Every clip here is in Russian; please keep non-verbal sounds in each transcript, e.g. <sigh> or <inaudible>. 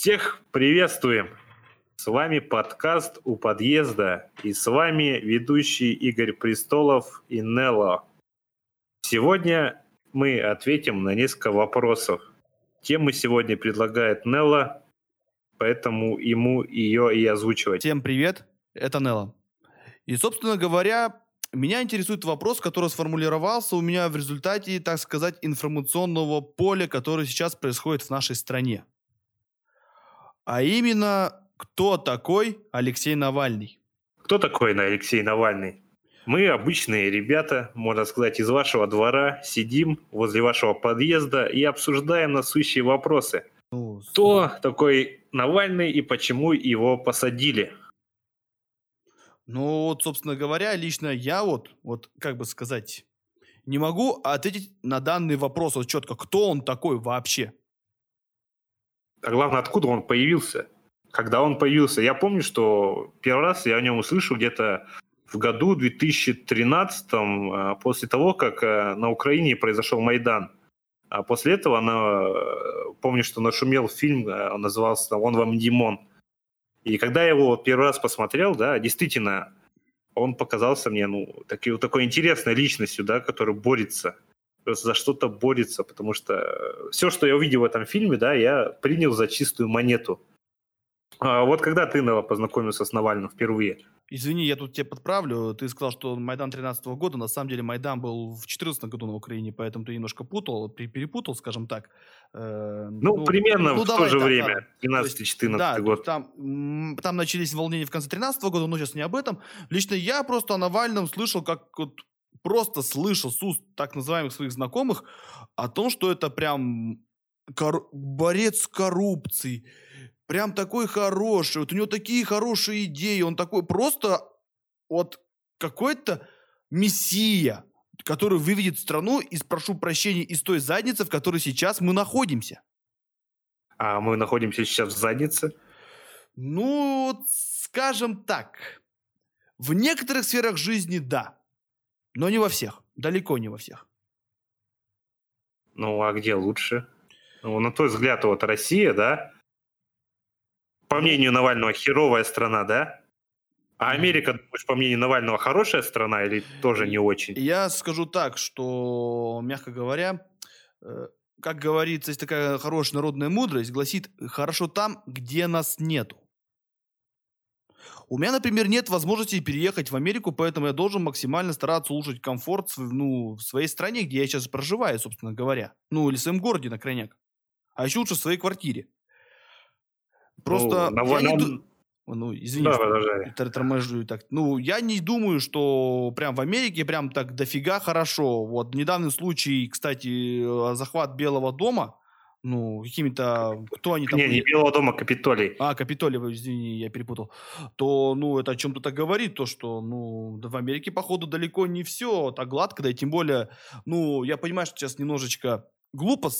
Всех приветствуем! С вами подкаст «У подъезда» и с вами ведущий Игорь Престолов и Нелло. Сегодня мы ответим на несколько вопросов. Тему сегодня предлагает Нелло, поэтому ему ее и озвучивать. Всем привет, это Нелло. И, собственно говоря, меня интересует вопрос, который сформулировался у меня в результате, так сказать, информационного поля, которое сейчас происходит в нашей стране. А именно, кто такой Алексей Навальный? Кто такой Алексей Навальный? Мы обычные ребята, можно сказать, из вашего двора, сидим возле вашего подъезда и обсуждаем насущие вопросы. Ну, Кто такой Навальный и почему его посадили? Ну, вот, собственно говоря, лично я вот, вот, как бы сказать, не могу ответить на данный вопрос вот четко, кто он такой вообще а главное, откуда он появился, когда он появился. Я помню, что первый раз я о нем услышал где-то в году 2013, а, после того, как э, на Украине произошел Майдан. А после этого, она, э, помню, что нашумел фильм, э, он назывался «Он вам Димон». И когда я его первый раз посмотрел, да, действительно, он показался мне, ну, таки, такой интересной личностью, да, который борется за что-то борется, потому что э, все, что я увидел в этом фильме, да, я принял за чистую монету. А вот когда ты, Нелла, познакомился с Навальным впервые? Извини, я тут тебя подправлю. Ты сказал, что Майдан 13 -го года. На самом деле Майдан был в 14 году на Украине, поэтому ты немножко путал, перепутал, скажем так. Э, ну, ну, примерно ну, в давай, то же да, время, 13-14 да, год. Там, там начались волнения в конце 13 -го года, но сейчас не об этом. Лично я просто о Навальном слышал как вот просто слышал с уст так называемых своих знакомых о том, что это прям кор- борец с коррупцией, прям такой хороший, вот у него такие хорошие идеи, он такой просто вот какой-то мессия, который выведет страну из, прошу прощения, из той задницы, в которой сейчас мы находимся. А мы находимся сейчас в заднице? Ну, скажем так, в некоторых сферах жизни да. Но не во всех. Далеко не во всех. Ну, а где лучше? Ну, на твой взгляд, вот Россия, да? По ну, мнению Навального, херовая страна, да? А Америка, думаешь, по мнению Навального, хорошая страна или тоже не очень? Я скажу так, что, мягко говоря, э, как говорится, есть такая хорошая народная мудрость, гласит, хорошо там, где нас нету. У меня, например, нет возможности переехать в Америку, поэтому я должен максимально стараться улучшить комфорт ну, в своей стране, где я сейчас проживаю, собственно говоря. Ну, или в своем городе на крайняк. А еще лучше в своей квартире. Просто... Ну, я не... Ну, извини, да, что торможу так. Ну, я не думаю, что прям в Америке прям так дофига хорошо. Вот недавний случай, кстати, захват Белого дома – ну, какими-то, кто они там... Не, не Белого дома, Капитолий. А, Капитолий, извини, я перепутал. То, ну, это о чем-то так говорит, то, что, ну, в Америке, походу, далеко не все так гладко, да и тем более, ну, я понимаю, что сейчас немножечко глупо,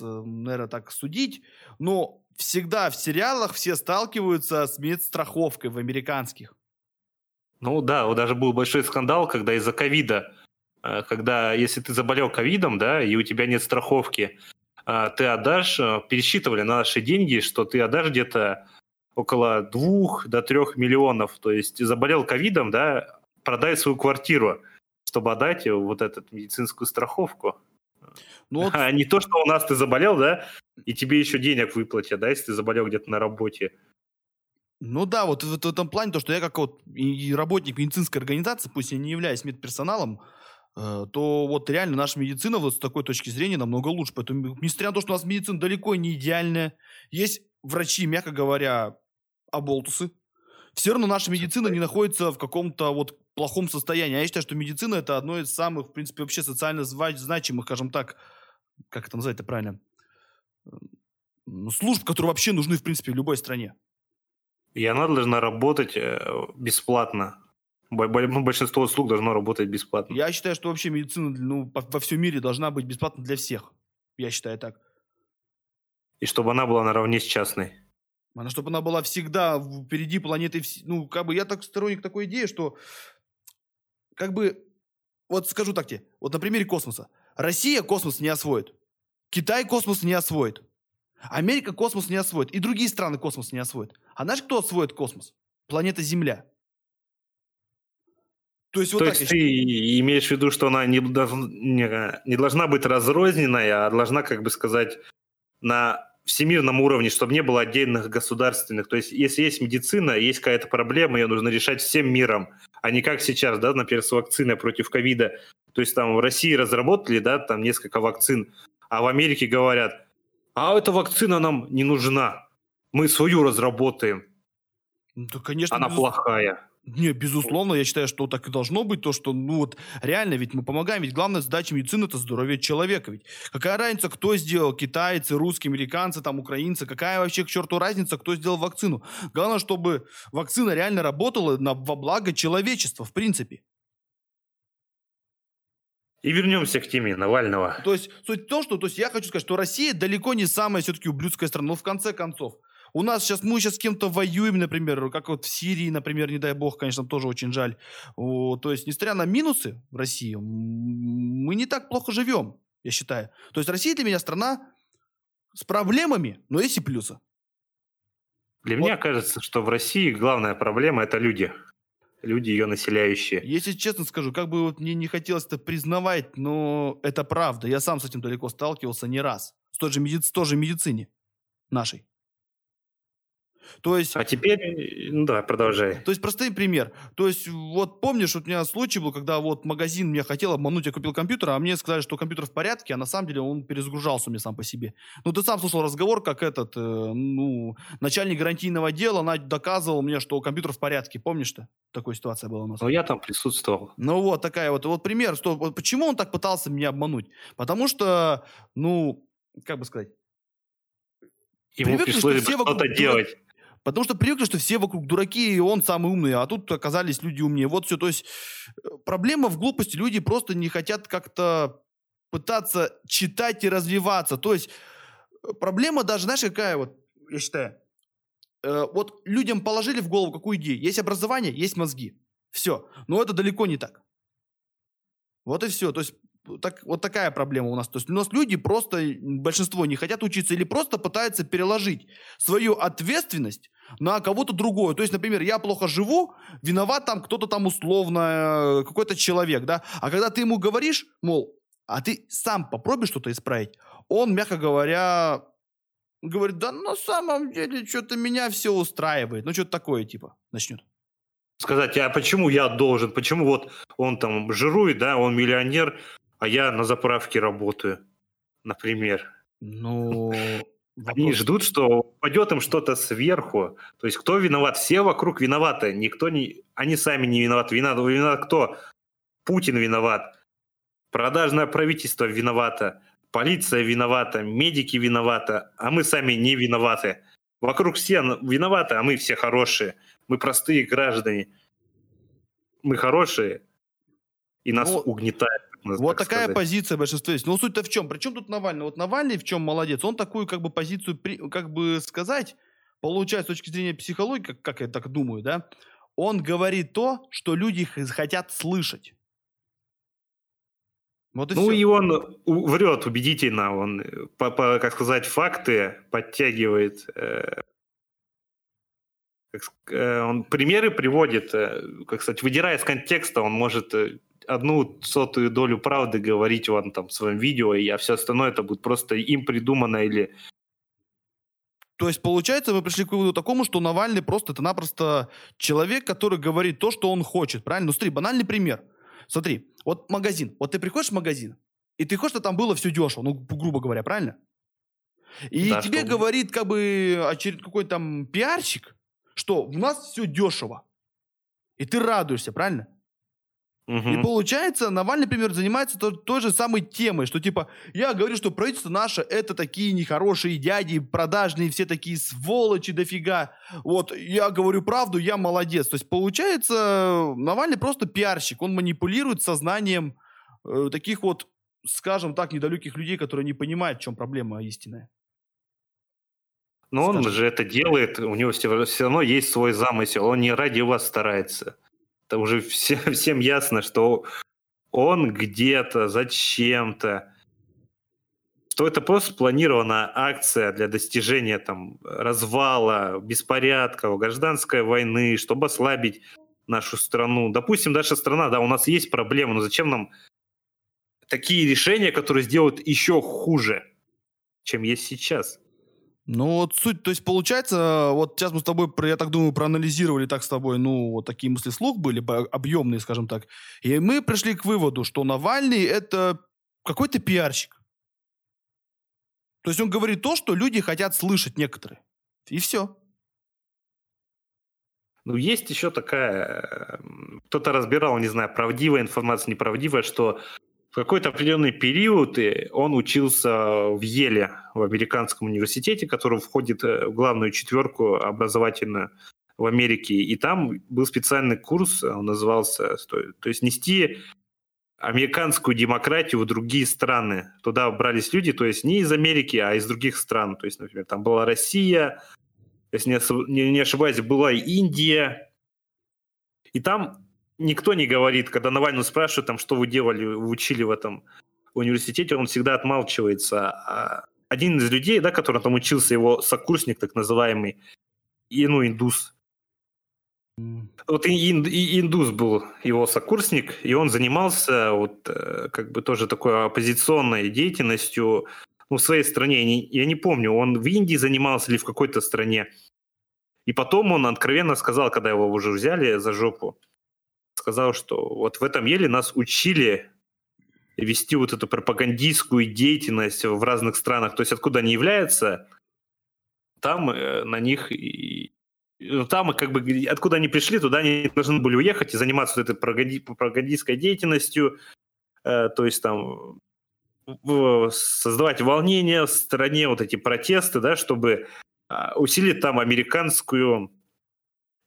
наверное, так судить, но всегда в сериалах все сталкиваются с медстраховкой в американских. Ну да, вот даже был большой скандал, когда из-за ковида, э, когда если ты заболел ковидом, да, и у тебя нет страховки, ты отдашь, э, пересчитывали на наши деньги, что ты отдашь где-то около двух до трех миллионов. То есть заболел ковидом, да, продай свою квартиру, чтобы отдать вот эту медицинскую страховку. Ну, вот... <laughs> А не то, что у нас ты заболел, да, и тебе еще денег выплатят, да, если ты заболел где-то на работе. Ну да, вот в, в этом плане, то, что я как вот и работник медицинской организации, пусть я не являюсь медперсоналом, Э, то вот реально наша медицина вот с такой точки зрения намного лучше. Поэтому, несмотря на то, что у нас медицина далеко не идеальная, есть врачи, мягко говоря, оболтусы, все равно наша медицина не находится в каком-то вот плохом состоянии. А я считаю, что медицина это одно из самых, в принципе, вообще социально значимых, скажем так, как это назвать-то правильно, служб, которые вообще нужны, в принципе, в любой стране. И она должна работать э, бесплатно. Ну, большинство услуг должно работать бесплатно. Я считаю, что вообще медицина ну, во всем мире должна быть бесплатна для всех. Я считаю так. И чтобы она была наравне с частной. Она, чтобы она была всегда впереди планеты. Ну, как бы я так сторонник такой идеи, что как бы, вот скажу так тебе, вот на примере космоса. Россия космос не освоит. Китай космос не освоит. Америка космос не освоит, и другие страны космос не освоят. А знаешь, кто освоит космос? Планета Земля. То есть, вот То есть ты имеешь в виду, что она не, не, не должна быть разрозненная, а должна, как бы сказать, на всемирном уровне, чтобы не было отдельных государственных. То есть, если есть медицина, есть какая-то проблема, ее нужно решать всем миром, а не как сейчас, да, например, с вакциной против ковида. То есть там в России разработали, да, там несколько вакцин, а в Америке говорят, а эта вакцина нам не нужна, мы свою разработаем. Ну, да, конечно, Она без... плохая. Не, безусловно, я считаю, что так и должно быть, то, что, ну вот, реально, ведь мы помогаем, ведь главная задача медицины – это здоровье человека, ведь. Какая разница, кто сделал, китайцы, русские, американцы, там, украинцы, какая вообще к черту разница, кто сделал вакцину? Главное, чтобы вакцина реально работала на, во благо человечества, в принципе. И вернемся к теме Навального. То есть, суть в том, что то есть я хочу сказать, что Россия далеко не самая все-таки ублюдская страна, но в конце концов – у нас сейчас, мы сейчас с кем-то воюем, например, как вот в Сирии, например, не дай бог, конечно, тоже очень жаль. О, то есть, несмотря на минусы в России, мы не так плохо живем, я считаю. То есть, Россия для меня страна с проблемами, но есть и плюсы. Для вот. меня кажется, что в России главная проблема – это люди люди ее населяющие. Если честно скажу, как бы вот мне не хотелось это признавать, но это правда. Я сам с этим далеко сталкивался не раз. С той же, медици, той же медицине нашей. То есть... А теперь, ну да, продолжай. То есть простой пример. То есть вот помнишь, вот у меня случай был, когда вот магазин меня хотел обмануть, я купил компьютер, а мне сказали, что компьютер в порядке, а на самом деле он перезагружался у меня сам по себе. Ну ты сам слышал разговор, как этот, э, ну, начальник гарантийного дела доказывал мне, что компьютер в порядке. Помнишь-то? Такая ситуация была у нас. Ну я там присутствовал. Ну вот такая вот. Вот пример, что, вот почему он так пытался меня обмануть? Потому что, ну, как бы сказать, Ему пришлось что-то делать. Потому что привыкли, что все вокруг дураки, и он самый умный, а тут оказались люди умнее. Вот все. То есть э, проблема в глупости. Люди просто не хотят как-то пытаться читать и развиваться. То есть э, проблема даже, знаешь, какая вот, я считаю, э, вот людям положили в голову какую идею. Есть образование, есть мозги. Все. Но это далеко не так. Вот и все. То есть так, вот такая проблема у нас. То есть у нас люди просто, большинство не хотят учиться или просто пытаются переложить свою ответственность на кого-то другое. То есть, например, я плохо живу, виноват там кто-то там условно, э, какой-то человек, да. А когда ты ему говоришь, мол, а ты сам попробуй что-то исправить, он, мягко говоря, говорит, да на самом деле что-то меня все устраивает. Ну, что-то такое, типа, начнет сказать, а почему я должен, почему вот он там жирует, да, он миллионер, а я на заправке работаю, например. Ну, Вопрос. Они ждут, что упадет им что-то сверху. То есть кто виноват? Все вокруг виноваты. Никто не... Они сами не виноваты. Виноват, виноват кто? Путин виноват. Продажное правительство виновато. Полиция виновата. Медики виноваты. А мы сами не виноваты. Вокруг все виноваты, а мы все хорошие. Мы простые граждане. Мы хорошие, и нас ну, угнетают. Вот так такая сказать. позиция большинства есть. Но суть-то в чем? Причем тут Навальный? Вот Навальный в чем молодец? Он такую как бы позицию, как бы сказать, получается с точки зрения психологии, как, как я так думаю, да, он говорит то, что люди хотят слышать. Вот и ну все. и он врет убедительно, он, э, по, по, как сказать, факты подтягивает. Э, как, э, он примеры приводит, э, как сказать, выдирая из контекста, он может э, одну сотую долю правды говорить вам там в своем видео, и а все остальное это будет просто им придумано или... То есть, получается, мы пришли к выводу такому, что Навальный просто это напросто человек, который говорит то, что он хочет, правильно? Ну, смотри, банальный пример. Смотри, вот магазин. Вот ты приходишь в магазин, и ты хочешь, чтобы там было все дешево, ну, грубо говоря, правильно? И да, тебе что... говорит как бы очеред... какой-то там пиарщик, что у нас все дешево. И ты радуешься, правильно? Угу. И получается, Навальный, например, занимается той, той же самой темой, что типа, я говорю, что правительство наше это такие нехорошие дяди, продажные, все такие сволочи дофига. Вот, я говорю правду, я молодец. То есть, получается, Навальный просто пиарщик, он манипулирует сознанием э, таких вот, скажем так, недалеких людей, которые не понимают, в чем проблема истинная. Но он же это делает, у него все, все равно есть свой замысел, он не ради вас старается это уже все, <laughs> всем ясно, что он где-то, зачем-то что это просто спланированная акция для достижения там развала, беспорядков, гражданской войны, чтобы ослабить нашу страну. Допустим, наша страна, да, у нас есть проблемы, но зачем нам такие решения, которые сделают еще хуже, чем есть сейчас? Ну вот суть, то есть получается, вот сейчас мы с тобой, я так думаю, проанализировали так с тобой, ну вот такие мысли слух были, объемные, скажем так, и мы пришли к выводу, что Навальный это какой-то пиарщик. То есть он говорит то, что люди хотят слышать некоторые. И все. Ну, есть еще такая... Кто-то разбирал, не знаю, правдивая информация, неправдивая, что в какой-то определенный период э, он учился в Еле, в американском университете, который входит э, в главную четверку образовательную в Америке. И там был специальный курс, он назывался, то есть нести американскую демократию в другие страны. Туда брались люди, то есть не из Америки, а из других стран. То есть, например, там была Россия, если не ошибаюсь, была и Индия. И там никто не говорит, когда Навального спрашивают, там, что вы делали, вы учили в этом университете, он всегда отмалчивается. А один из людей, да, который там учился, его сокурсник, так называемый, и, ну, индус, вот и, и индус был его сокурсник, и он занимался вот э, как бы тоже такой оппозиционной деятельностью ну, в своей стране. Я не, я не помню, он в Индии занимался или в какой-то стране. И потом он откровенно сказал, когда его уже взяли за жопу, сказал, что вот в этом еле нас учили вести вот эту пропагандистскую деятельность в разных странах. То есть откуда они являются, там э, на них и, ну, там, как бы, откуда они пришли, туда они должны были уехать и заниматься вот этой пропагандистской деятельностью, э, то есть там создавать волнения в стране, вот эти протесты, да, чтобы э, усилить там американскую,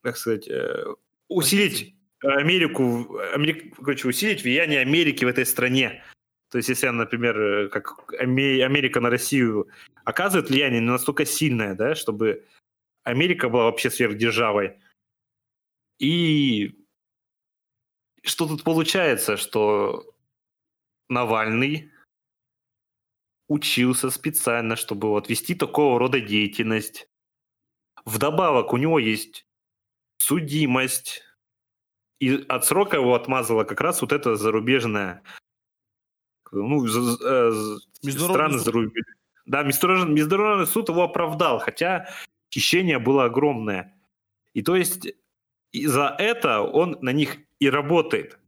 как сказать, э, усилить Америку, Америк, короче, усилить влияние Америки в этой стране. То есть, если, например, э, как Америка на Россию оказывает влияние не настолько сильное, да, чтобы Америка была вообще сверхдержавой. И что тут получается, что Навальный учился специально, чтобы вот вести такого рода деятельность. Вдобавок у него есть судимость, и от срока его отмазала как раз вот эта зарубежная, ну, э, страны зарубежные. Да, международный, международный суд его оправдал, хотя хищение было огромное. И то есть и за это он на них и работает,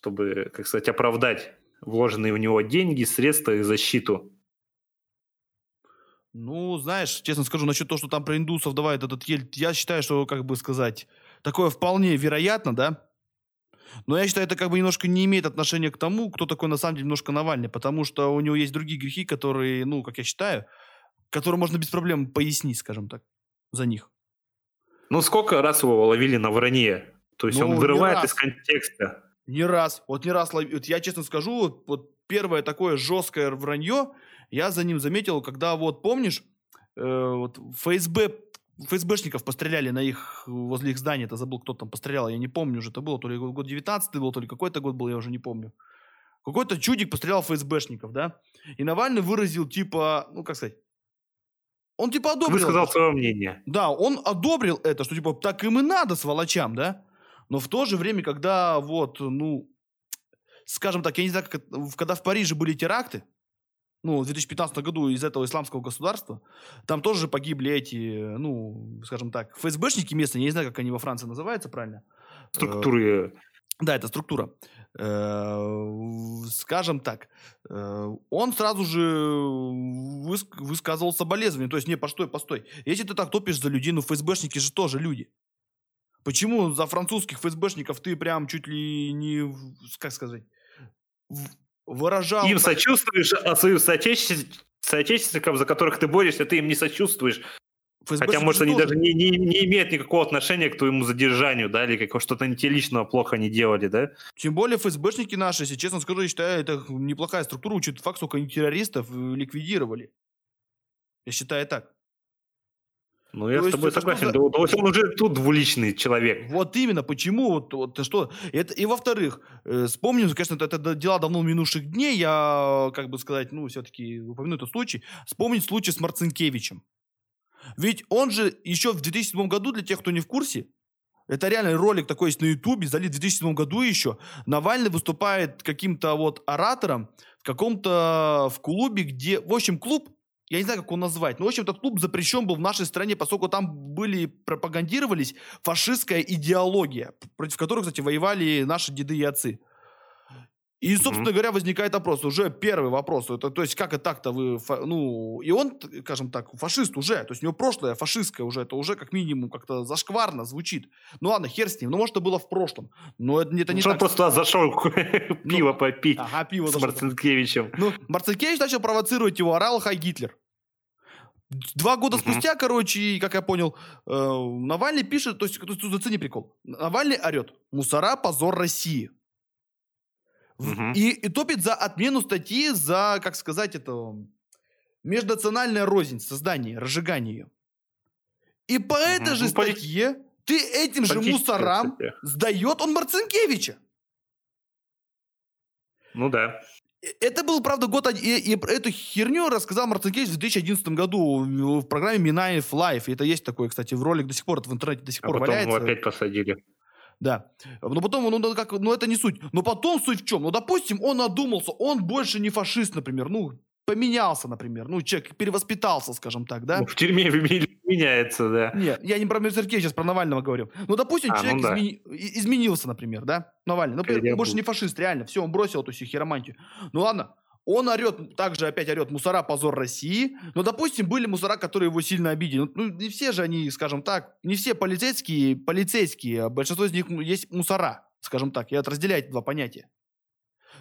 чтобы, как сказать, оправдать вложенные в него деньги, средства и защиту. Ну, знаешь, честно скажу, насчет того, что там про индусов давай этот ель, я считаю, что, как бы сказать, такое вполне вероятно, да, но я считаю, это как бы немножко не имеет отношения к тому, кто такой на самом деле немножко Навальный, потому что у него есть другие грехи, которые, ну, как я считаю, которые можно без проблем пояснить, скажем так, за них. Ну, сколько раз его ловили на вранье? То есть ну, он вырывает из контекста. Не раз. Вот не раз ловил. Вот я честно скажу, вот, вот первое такое жесткое вранье я за ним заметил, когда вот, помнишь, э, вот ФСБ ФСБшников постреляли на их, возле их здания, это забыл, кто там пострелял, я не помню уже, это было, то ли год 19 был, то ли какой-то год был, я уже не помню. Какой-то чудик пострелял ФСБшников, да? И Навальный выразил, типа, ну, как сказать, он типа одобрил. Высказал свое мнение. Да, он одобрил это, что типа так им и надо сволочам, да? Но в то же время, когда вот, ну, скажем так, я не знаю, как, когда в Париже были теракты, ну, в 2015 году из этого исламского государства, там тоже погибли эти, ну, скажем так, ФСБшники местные, я не знаю, как они во Франции называются правильно. Структуры. Да, это структура. Э, скажем так, э, он сразу же высказывал соболезнования. То есть, не, постой, постой. Если ты так топишь за людей, ну, ФСБшники же тоже люди. Почему за французских ФСБшников ты прям чуть ли не, как сказать, выражал... Им сочувствуешь, а своим соотечественникам, за которых ты борешься, ты им не сочувствуешь. ФСБ Хотя, может, они тоже... даже не, не, не имеют никакого отношения к твоему задержанию, да, или как что-то не тебе личного плохо не делали, да? Тем более ФСБшники наши, если честно скажу, я считаю, это неплохая структура, учитывая факт, сколько они террористов э, ликвидировали. Я считаю так. Ну, я то с тобой согласен. За... То есть он уже тут двуличный человек. Вот именно. Почему? Вот, вот что? Это, и во-вторых, э, вспомним, конечно, это, это дела давно минувших дней. Я, как бы сказать, ну, все-таки упомяну этот случай. Вспомнить случай с Марцинкевичем. Ведь он же еще в 2007 году, для тех, кто не в курсе, это реально ролик такой есть на Ютубе, залит в 2007 году еще. Навальный выступает каким-то вот оратором в каком-то в клубе, где... В общем, клуб я не знаю, как его назвать, но, в общем, этот клуб запрещен был в нашей стране, поскольку там были, пропагандировались фашистская идеология, против которой, кстати, воевали наши деды и отцы. И, собственно mm-hmm. говоря, возникает вопрос, уже первый вопрос, это, то есть как это так-то вы, ну, и он, скажем так, фашист уже, то есть у него прошлое фашистское уже, это уже как минимум как-то зашкварно звучит. Ну ладно, хер с ним, ну может это было в прошлом, но это, это не Что так. он просто зашел <laughs> пиво ну, попить ага, пиво с Марцинкевичем. Ну, Марцинкевич начал провоцировать его, орал Хай Гитлер. Два года спустя, короче, как я понял, э, Навальный пишет, то есть, тут зацени прикол, Навальный орет, мусора, позор России. Угу. И, и топит за отмену статьи за, как сказать, это межнациональная рознь, создание, разжигание ее. И по угу. этой же ну, статье поли... ты этим же мусорам кстати. сдает он Марцинкевича. Ну да. Это был, правда, год... И, и эту херню рассказал Марцинкевич в 2011 году в программе Минаев. И это есть такое, кстати, в ролик до сих пор, это в интернете до сих а пор потом валяется. его опять посадили. Да. Но потом, ну, как, ну, это не суть. Но потом суть в чем? Ну, допустим, он одумался, он больше не фашист, например. Ну, поменялся, например. Ну, человек перевоспитался, скажем так, да? Ну, в тюрьме <laughs> меняется, да. Нет, я не про Мерзеркея, сейчас про Навального говорю. Ну, допустим, а, человек ну, да. измени... изменился, например, да? Навальный. Ну, он больше не фашист, реально. Все, он бросил эту всю хиромантию. Ну, ладно, он орет, также опять орет мусора, позор России. Но, допустим, были мусора, которые его сильно обидели. Ну, ну, не все же они, скажем так, не все полицейские, полицейские, а большинство из них есть мусора, скажем так. И это разделяет два понятия.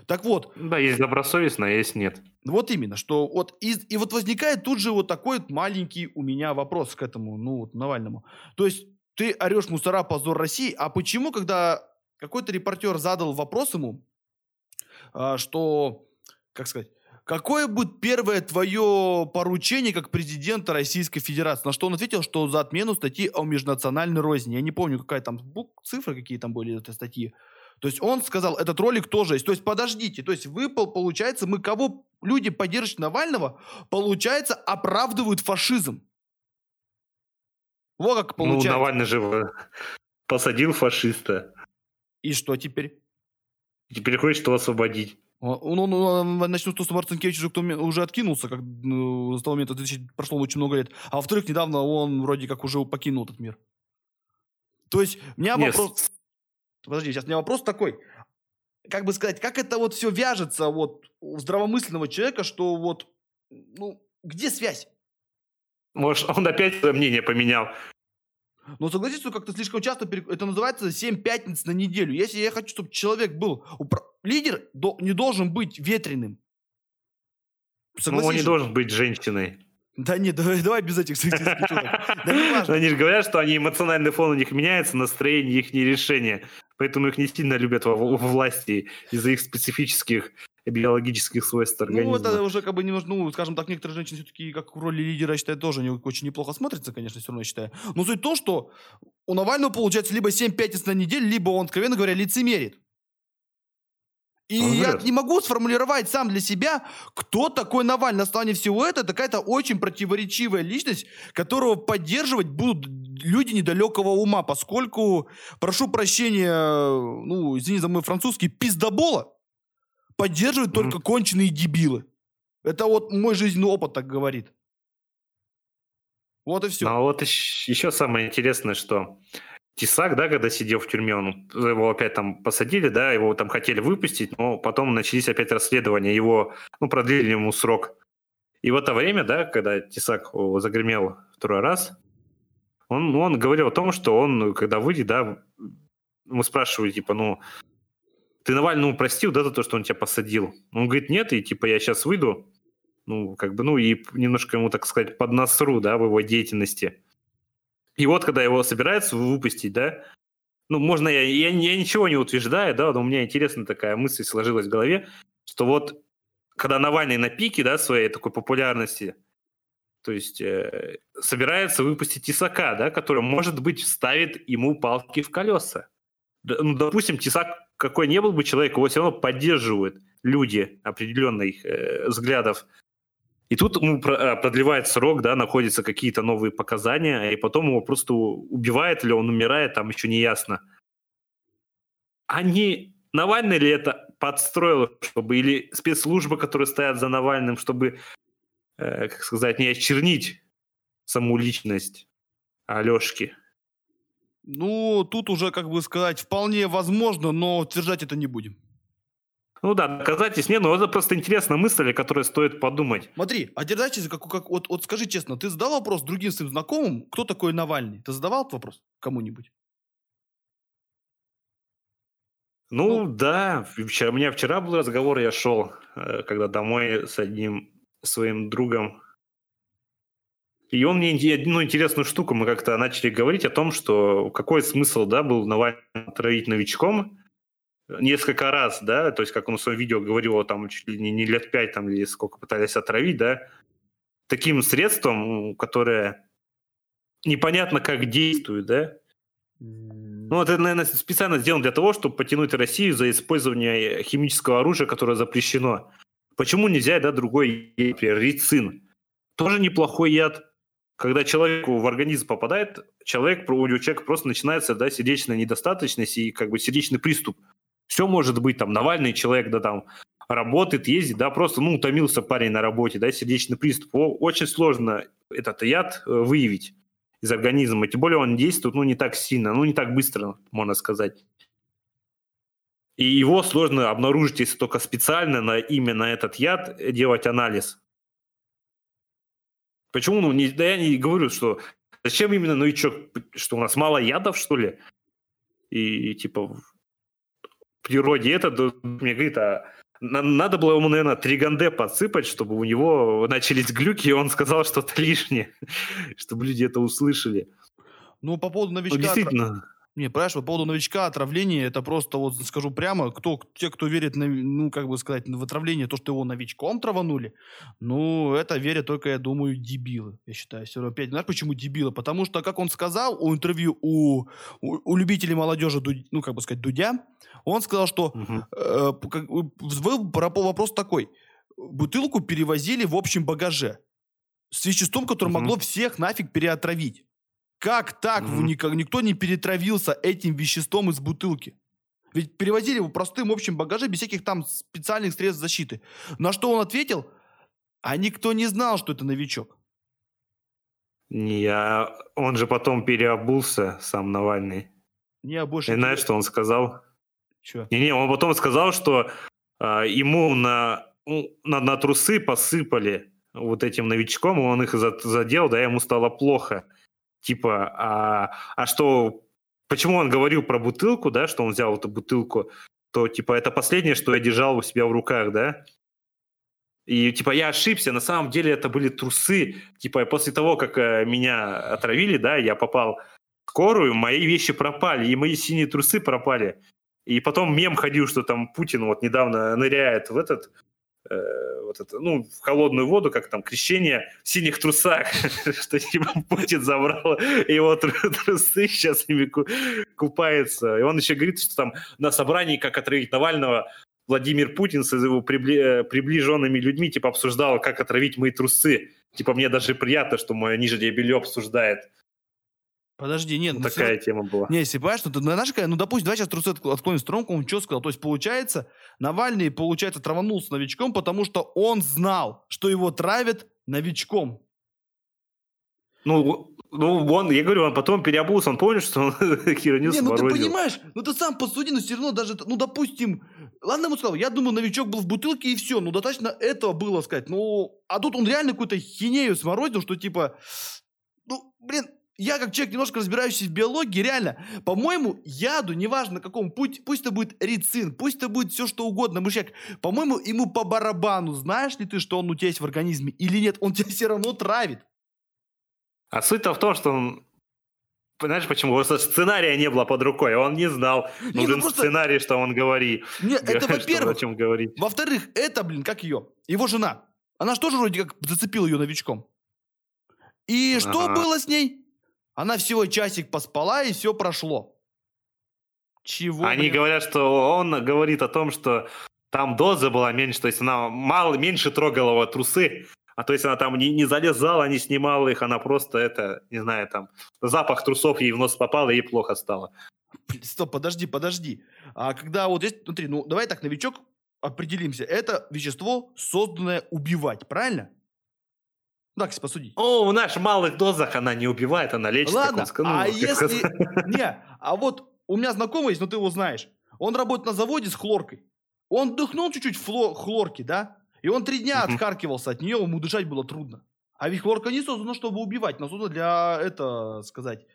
Так вот. Да, есть добросовестно, а есть нет. Вот именно, что вот и, и вот возникает тут же вот такой вот маленький у меня вопрос к этому, ну вот Навальному. То есть ты орешь мусора, позор России, а почему, когда какой-то репортер задал вопрос ему, а, что как сказать, Какое будет первое твое поручение как президента Российской Федерации? На что он ответил, что за отмену статьи о межнациональной розни. Я не помню, какая там цифры, какие там были этой статьи. То есть он сказал, этот ролик тоже есть. То есть подождите, то есть вы, получается, мы кого люди, поддерживают Навального, получается, оправдывают фашизм. Вот как ну, получается. Ну, Навальный же посадил фашиста. И что теперь? Теперь хочет его освободить. Он, он, он, начнем с того, что Марцинкевич уже, кто, уже откинулся, как ну, с того момента 2000, прошло очень много лет. А во-вторых, недавно он вроде как уже покинул этот мир. То есть, у меня Нет. вопрос... Подожди, сейчас у меня вопрос такой. Как бы сказать, как это вот все вяжется вот у здравомысленного человека, что вот, ну, где связь? Может, он опять свое мнение поменял. Но согласись, что как-то слишком часто перек... это называется 7 пятниц на неделю. Если я хочу, чтобы человек был... Упро... Лидер до... не должен быть ветреным. Согласись, ну, он не должен быть женщиной. Да нет, давай, <laughs> давай без этих Они же говорят, что они эмоциональный фон у них меняется, настроение их не решение. Поэтому их не сильно любят во власти из-за их специфических биологических свойств организма. Ну, это уже как бы немножко, ну, скажем так, некоторые женщины все-таки как в роли лидера, я считаю, тоже не, очень неплохо смотрятся, конечно, все равно, я считаю. Но суть в том, что у Навального получается либо 7 пятниц на неделю, либо он, откровенно говоря, лицемерит. И он я не могу сформулировать сам для себя, кто такой Навальный. На основании всего этого это какая-то очень противоречивая личность, которого поддерживать будут люди недалекого ума, поскольку, прошу прощения, ну, извини за мой французский, пиздобола поддерживают mm-hmm. только конченые дебилы. Это вот мой жизненный опыт так говорит. Вот и все. Ну, а вот еще самое интересное, что Тесак, да, когда сидел в тюрьме, он, его опять там посадили, да, его там хотели выпустить, но потом начались опять расследования, его, ну, продлили ему срок. И в это время, да, когда Тесак загремел второй раз, он, ну, он говорил о том, что он, когда выйдет, да, мы спрашивали, типа, ну, ты Навальному простил, да, за то, что он тебя посадил? Он говорит, нет, и типа я сейчас выйду, ну, как бы, ну, и немножко ему, так сказать, поднасру, да, в его деятельности. И вот, когда его собираются выпустить, да, ну, можно, я, я, я ничего не утверждаю, да, но у меня интересная такая мысль сложилась в голове, что вот, когда Навальный на пике, да, своей такой популярности, То есть э, собирается выпустить Тесака, да, который, может быть, вставит ему палки в колеса. Ну, допустим, Тесак какой не был бы человек, его все равно поддерживают люди определенных э, взглядов. И тут ему э, продлевает срок, да, находятся какие-то новые показания, и потом его просто убивает или он умирает, там еще не ясно. А не Навальный ли это подстроил, чтобы или спецслужбы, которые стоят за Навальным, чтобы, э, как сказать, не очернить саму личность Алешки? Ну, тут уже, как бы сказать, вполне возможно, но утверждать это не будем. Ну да, доказательств нет, но это просто интересная мысль, о которой стоит подумать. Смотри, а держать, как, как, вот, вот скажи честно, ты задал вопрос другим своим знакомым, кто такой Навальный? Ты задавал этот вопрос кому-нибудь? Ну, ну да, вчера, у меня вчера был разговор, я шел, э, когда домой с одним своим другом. И он мне ну, интересную штуку, мы как-то начали говорить о том, что какой смысл, да, был Навальный отравить новичком несколько раз, да, то есть как он в своем видео говорил, там чуть ли не, не лет пять там или сколько пытались отравить, да, таким средством, которое непонятно как действует, да, ну, это, наверное, специально сделано для того, чтобы потянуть Россию за использование химического оружия, которое запрещено. Почему нельзя, да, другой, например, рицин? Тоже неплохой яд. Когда человеку в организм попадает, человек, у человека просто начинается, да, сердечная недостаточность и как бы сердечный приступ. Все может быть, там, Навальный человек, да, там, работает, ездит, да, просто, ну, утомился парень на работе, да, сердечный приступ. Очень сложно этот яд э, выявить из организма. Тем более он действует ну, не так сильно, ну не так быстро, можно сказать. И его сложно обнаружить, если только специально на именно этот яд делать анализ. Почему? Ну, не, да я не говорю, что зачем именно новичок, что у нас мало ядов, что ли? И, и типа в природе это мне говорит, а надо было ему, наверное, триганде подсыпать, чтобы у него начались глюки, и он сказал что-то <laughs> лишнее, чтобы люди это услышали. Ну, по поводу новичка... Ну, действительно. Не, понимаешь, по поводу новичка, отравления, это просто, вот скажу прямо, кто, те, кто верит, ну, как бы сказать, в отравление, то, что его новичком траванули, ну, это верят только, я думаю, дебилы, я считаю. Все равно, опять, знаешь, почему дебилы? Потому что, как он сказал у интервью у, у, у любителей молодежи, ну, как бы сказать, Дудя, он сказал, что угу. э, как, вопрос такой, бутылку перевозили в общем багаже с веществом, которое угу. могло всех нафиг переотравить. Как так mm-hmm. никто не перетравился этим веществом из бутылки? Ведь перевозили его простым общим багаже без всяких там специальных средств защиты. На что он ответил? А никто не знал, что это новичок. Я... Он же потом переобулся, сам Навальный. Не, а больше... И знаешь, что он сказал? Что? Не-не, он потом сказал, что э, ему на, на, на трусы посыпали вот этим новичком, и он их задел, да, ему стало плохо. Типа, а, а что, почему он говорил про бутылку, да, что он взял эту бутылку, то, типа, это последнее, что я держал у себя в руках, да, и, типа, я ошибся, на самом деле это были трусы. Типа, после того, как э, меня отравили, да, я попал в скорую, мои вещи пропали, и мои синие трусы пропали. И потом мем ходил, что там Путин вот недавно ныряет в этот э, вот это, ну, в холодную воду, как там, крещение в синих трусах, <laughs> что типа Путин забрал его трусы, сейчас ими купается. И он еще говорит, что там на собрании, как отравить Навального, Владимир Путин с его прибли... приближенными людьми типа обсуждал, как отравить мои трусы. Типа мне даже приятно, что мое нижнее белье обсуждает. Подожди, нет. Ну, ну такая все... тема была. Не, если понимаешь, ну, ты, знаешь, ну, допустим, давай сейчас трусы отклоним стронку, он что сказал? То есть, получается, Навальный, получается, траванулся новичком, потому что он знал, что его травят новичком. Ну, ну, он, я говорю, он потом переобулся, он понял, что он <laughs> херню Не, ну ты понимаешь, ну ты сам посуди, но все равно даже, ну, допустим, ладно, ему сказал, я думаю, новичок был в бутылке и все, ну, достаточно этого было сказать, ну, а тут он реально какую-то хинею сморозил, что типа, ну, блин, я как человек, немножко разбирающийся в биологии, реально, по-моему, яду, неважно на каком, путь, пусть это будет рицин, пусть это будет все что угодно, мышьяк, по-моему, ему по барабану, знаешь ли ты, что он у тебя есть в организме или нет, он тебя все равно травит. А суть-то в том, что он Понимаешь, почему? Просто сценария не было под рукой, он не знал. Не, Нужен ну просто... сценарий, что он говорит. Нет, это во-первых. Во-вторых, это, блин, как ее? Его жена. Она же тоже вроде как зацепила ее новичком. И что Ага. было с ней? Она всего часик поспала, и все прошло. Чего? Они блин? говорят, что он говорит о том, что там доза была меньше, то есть она мало, меньше трогала вот трусы, а то есть она там не, не залезала, не снимала их, она просто это, не знаю, там запах трусов ей в нос попал, и ей плохо стало. Блин, Стоп, подожди, подожди. А когда вот здесь, смотри, ну давай так, новичок, определимся. Это вещество, созданное убивать, правильно? Ну, Так, если посудить. О, в наших малых дозах она не убивает, она лечит. Ладно, он а ну, как если... <laughs> Не, а вот у меня знакомый есть, но ты его знаешь. Он работает на заводе с хлоркой. Он дыхнул чуть-чуть фло- хлорки, да? И он три дня отхаркивался от нее, ему дышать было трудно. А ведь хлорка не создана, чтобы убивать, она создана для, это, сказать,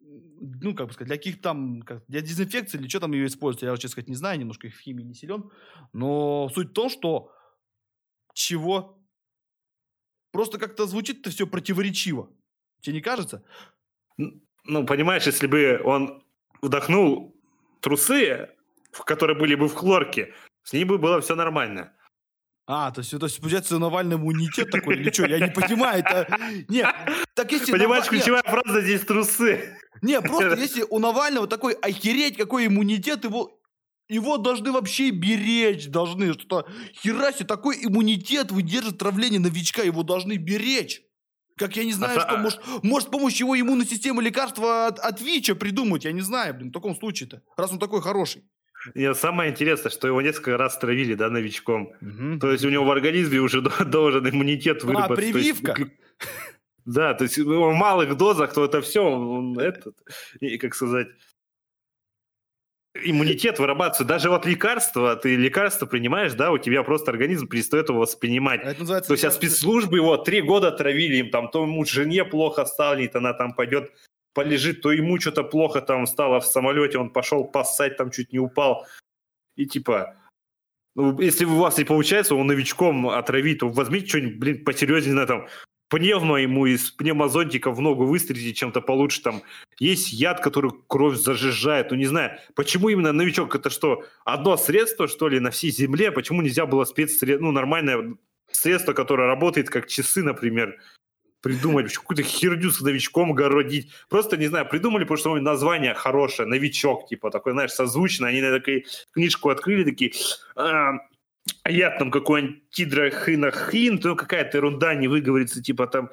ну, как бы сказать, для каких там, как, для дезинфекции или что там ее используют, я, честно сказать, не знаю, немножко в химии не силен. Но суть в том, что чего? Просто как-то звучит это все противоречиво. Тебе не кажется? Ну, понимаешь, если бы он вдохнул трусы, в- которые были бы в хлорке, с ней бы было все нормально. А, то есть, то есть получается, Навальный иммунитет такой или что? Я не понимаю. Это... Не, так если... Понимаешь, не, ключевая фраза здесь трусы. Не, просто если у Навального такой охереть, какой иммунитет, его, его должны вообще беречь, должны. Что-то хера себе, такой иммунитет выдержит травление новичка, его должны беречь. Как я не знаю, А что та- может, может с помощью его иммунной системы лекарства от, от ВИЧа придумать, я не знаю, блин, в таком случае-то, раз он такой хороший. И самое интересное, что его несколько раз травили, да, новичком. То есть у него в организме уже до- должен иммунитет А, выработать. Есть, прививка. Да, то есть в малых дозах, то это все, он этот, и, как сказать, иммунитет вырабатывается. Даже вот лекарства, ты лекарства принимаешь, да, у тебя просто организм перестает его воспринимать. А Это называется... То есть, а лекарство- спецслужбы его три года травили, им там то ему жене плохо станет, она там пойдет полежит, то ему что-то плохо там стало в самолете, он пошел поссать, там чуть не упал. И типа, ну, если у вас не получается, он новичком отравить, то возьмите что-нибудь, блин, посерьезнее на там, пневмо ему из пневмозонтика в ногу выстрелите чем-то получше там. Есть яд, который кровь зажижает, ну не знаю, почему именно новичок, это что, одно средство, что ли, на всей земле, почему нельзя было спецсредство, ну нормальное средство, которое работает как часы, например, придумать, какую-то херню с новичком городить. Просто, не знаю, придумали, потому что название хорошее, новичок, типа, такой, знаешь, созвучно. Они на такой книжку открыли, такие, яд там какой-нибудь тидрохинохин, то какая-то ерунда не выговорится, типа там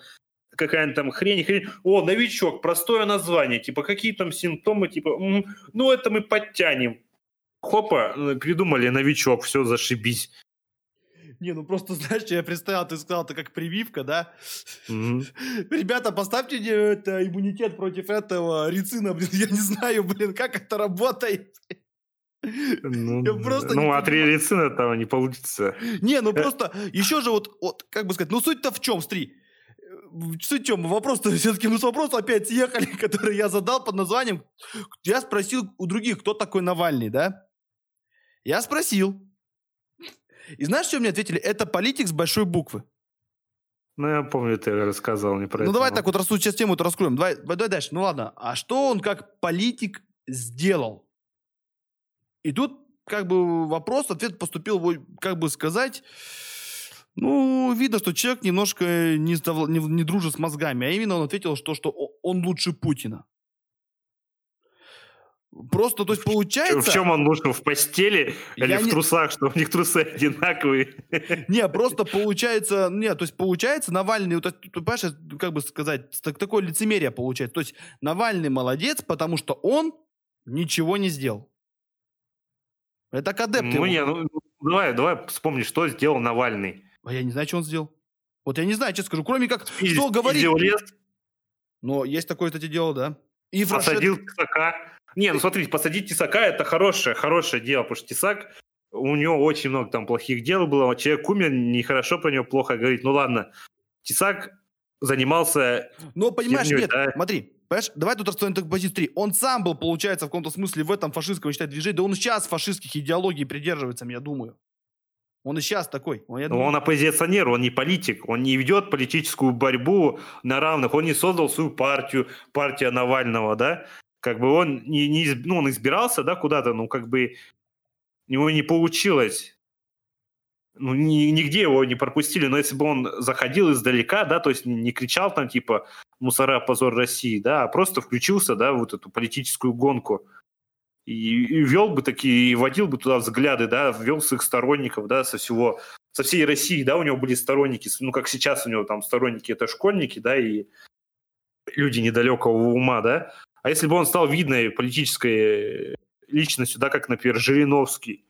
какая-нибудь там хрень, хрень. О, новичок, простое название, типа, какие там симптомы, типа, м, ну, это мы подтянем. Хопа, э, придумали новичок, все, зашибись. Не, ну просто, <laughs> знаешь, что я представил, ты сказал, это как прививка, да? Мгм. <laughs> Ребята, поставьте мне это, иммунитет против этого рецина, блин, <laughs> я не знаю, блин, как это работает. Ну, Я просто не ну от понимаю. рецина этого не получится. Не, ну просто еще же вот, вот, как бы сказать, ну суть-то в чем, смотри. Э, Суть в чем? Вопрос-то все-таки мы с вопроса опять съехали, <laughs> который я задал под названием. Я спросил у других, кто такой Навальный, да? Я спросил. И знаешь, что мне ответили? Это политик с большой буквы. Ну, я помню, ты рассказывал мне про Ну это. давай так вот раз сейчас тему это раскроем. Давай, давай дальше. Ну ладно. А что он как политик сделал? И тут как бы вопрос, ответ поступил, как бы сказать, ну, видно, что человек немножко не, сдав- не, не дружит с мозгами, а именно он ответил, что, что он лучше Путина. Просто, то есть, получается... В чем он лучше, в постели или в не- трусах, что у них трусы одинаковые? Не, просто получается, нет, то есть получается Навальный, вот, понимаешь, как бы сказать, так- такое лицемерие получается. То есть Навальный молодец, потому что он ничего не сделал. Это к адепту. Ну, не, ну, давай, давай вспомни, что сделал Навальный. А я не знаю, что он сделал. Вот я не знаю, честно скажу, кроме как, Из- что говорить. лес, Но есть такое, кстати, дело, да. И посадил тесака. Не, ну смотрите, посадить тесака это хорошее, хорошее дело, потому что тесак, у него очень много там плохих дел было, человек умер, нехорошо про него плохо говорить. Ну ладно, тесак занимался Но, понимаешь, нет, да. смотри, понимаешь, давай тут расставим так позицию 3. Он сам был, получается, в каком-то смысле в этом фашистском, считать, движении, да он сейчас фашистских идеологий придерживается, я думаю. Он и сейчас такой. Он, Но думаю, он оппозиционер, он не политик, он не ведет политическую борьбу на равных, он не создал свою партию, партия Навального, да, как бы он не, не ну, он избирался, да, куда-то, ну, как бы у него не получилось ну, ни, нигде его не пропустили, но если бы он заходил издалека, да, то есть не кричал там типа «мусора, позор России», да, а просто включился, да, вот эту политическую гонку и, и вел бы такие, и водил бы туда взгляды, да, ввел своих сторонников, да, со всего, со всей России, да, у него были сторонники, ну, как сейчас у него там сторонники, это школьники, да, и люди недалекого ума, да, а если бы он стал видной политической личностью, да, как, например, Жириновский,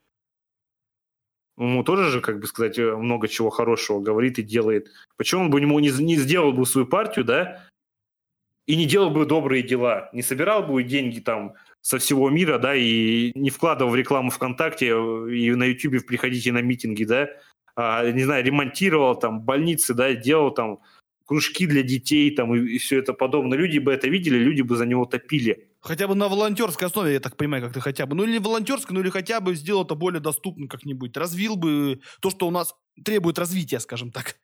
ему тоже же, как бы сказать, много чего хорошего говорит и делает. Почему он бы ему не, не сделал бы свою партию, да, и не делал бы добрые дела, не собирал бы деньги там со всего мира, да, и не вкладывал в рекламу ВКонтакте и на Ютубе приходите на митинги, да, а, не знаю, ремонтировал там больницы, да, делал там кружки для детей там и, и все это подобное. Люди бы это видели, люди бы за него топили. Хотя бы на волонтерской основе, я так понимаю, как ты хотя бы. Ну или волонтерской, ну или хотя бы сделал это более доступным как-нибудь. Развил бы то, что у нас требует развития, скажем так.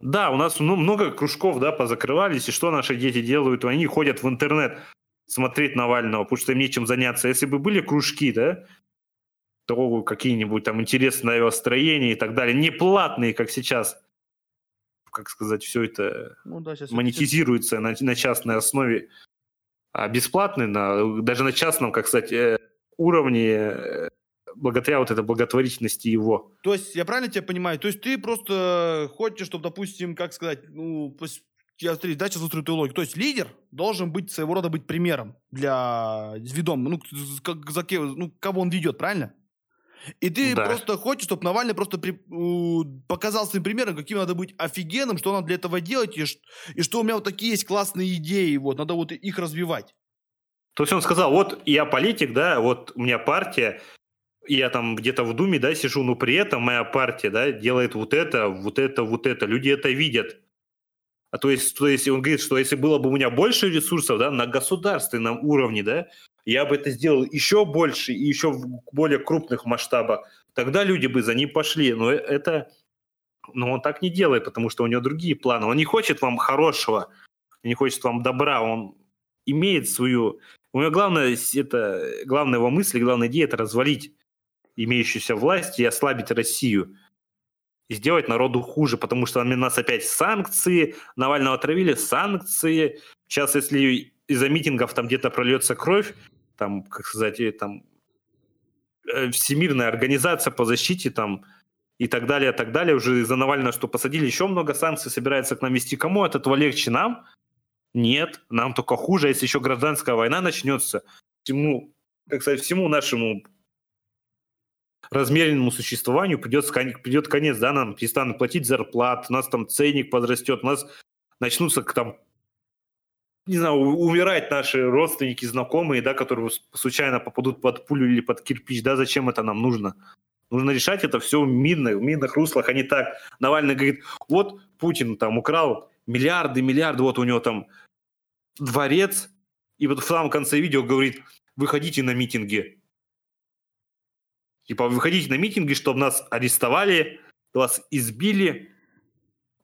Да, у нас ну, много кружков, да, позакрывались, и что наши дети делают? Они ходят в интернет смотреть Навального, потому что им нечем заняться. Если бы были кружки, да, то какие-нибудь там интересные авиастроения и так далее, не платные, как сейчас, как сказать, все это ну, да, монетизируется на, на частной основе, бесплатный, на, даже на частном, как сказать, э, уровне э, благодаря вот этой благотворительности его. То есть, я правильно тебя понимаю? То есть ты просто хочешь, чтобы, допустим, как сказать, ну, я смотри, да, сейчас устрою твою логику. То есть лидер должен быть своего рода быть примером для ведом, ну, как, за, ну, кого он ведет, правильно? И ты да. просто хочешь, чтобы Навальный просто при, показал своим примером, каким надо быть офигенным, что надо для этого делать, и, и что у меня вот такие есть классные идеи, вот, надо вот их развивать. То есть он сказал, вот я политик, да, вот у меня партия, я там где-то в Думе, да, сижу, но при этом моя партия, да, делает вот это, вот это, вот это. Люди это видят. А то есть, то есть он говорит, что если было бы у меня больше ресурсов, да, на государственном уровне, да, я бы это сделал еще больше и еще в более крупных масштабах. Тогда люди бы за ним пошли. Но это, но он так не делает, потому что у него другие планы. Он не хочет вам хорошего, не хочет вам добра. Он имеет свою... У него главное, это, главная его мысль, главная идея – это развалить имеющуюся власть и ослабить Россию и сделать народу хуже, потому что у нас опять санкции, Навального отравили, санкции. Сейчас, если из-за митингов там где-то прольется кровь, там, как сказать, там, э, Всемирная организация по защите там и так далее, так далее, уже из-за Навального, что посадили еще много санкций, собирается к нам вести. Кому от этого легче? Нам? Нет, нам только хуже, если еще гражданская война начнется. Всему, как сказать, всему нашему размеренному существованию придет, придет конец, да, нам перестанут платить зарплат, у нас там ценник подрастет, у нас начнутся там не знаю, умирать наши родственники, знакомые, да, которые случайно попадут под пулю или под кирпич, да, зачем это нам нужно? Нужно решать это все в мирных, в мирных руслах, а не так. Навальный говорит, вот Путин там украл миллиарды, миллиарды, вот у него там дворец, и вот в самом конце видео говорит, выходите на митинги, Типа, выходите на митинги, чтобы нас арестовали, вас избили,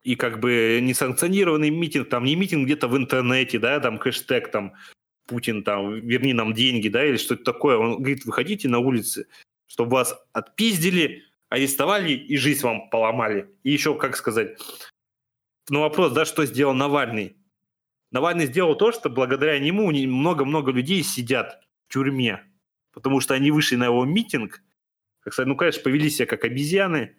и как бы несанкционированный митинг, там не митинг где-то в интернете, да, там хэштег там Путин там верни нам деньги, да, или что-то такое. Он говорит, выходите на улицы, чтобы вас отпиздили, арестовали и жизнь вам поломали. И еще, как сказать, ну вопрос, да, что сделал Навальный? Навальный сделал то, что благодаря нему много-много людей сидят в тюрьме, потому что они вышли на его митинг, как сказать, ну, конечно, повели себя как обезьяны,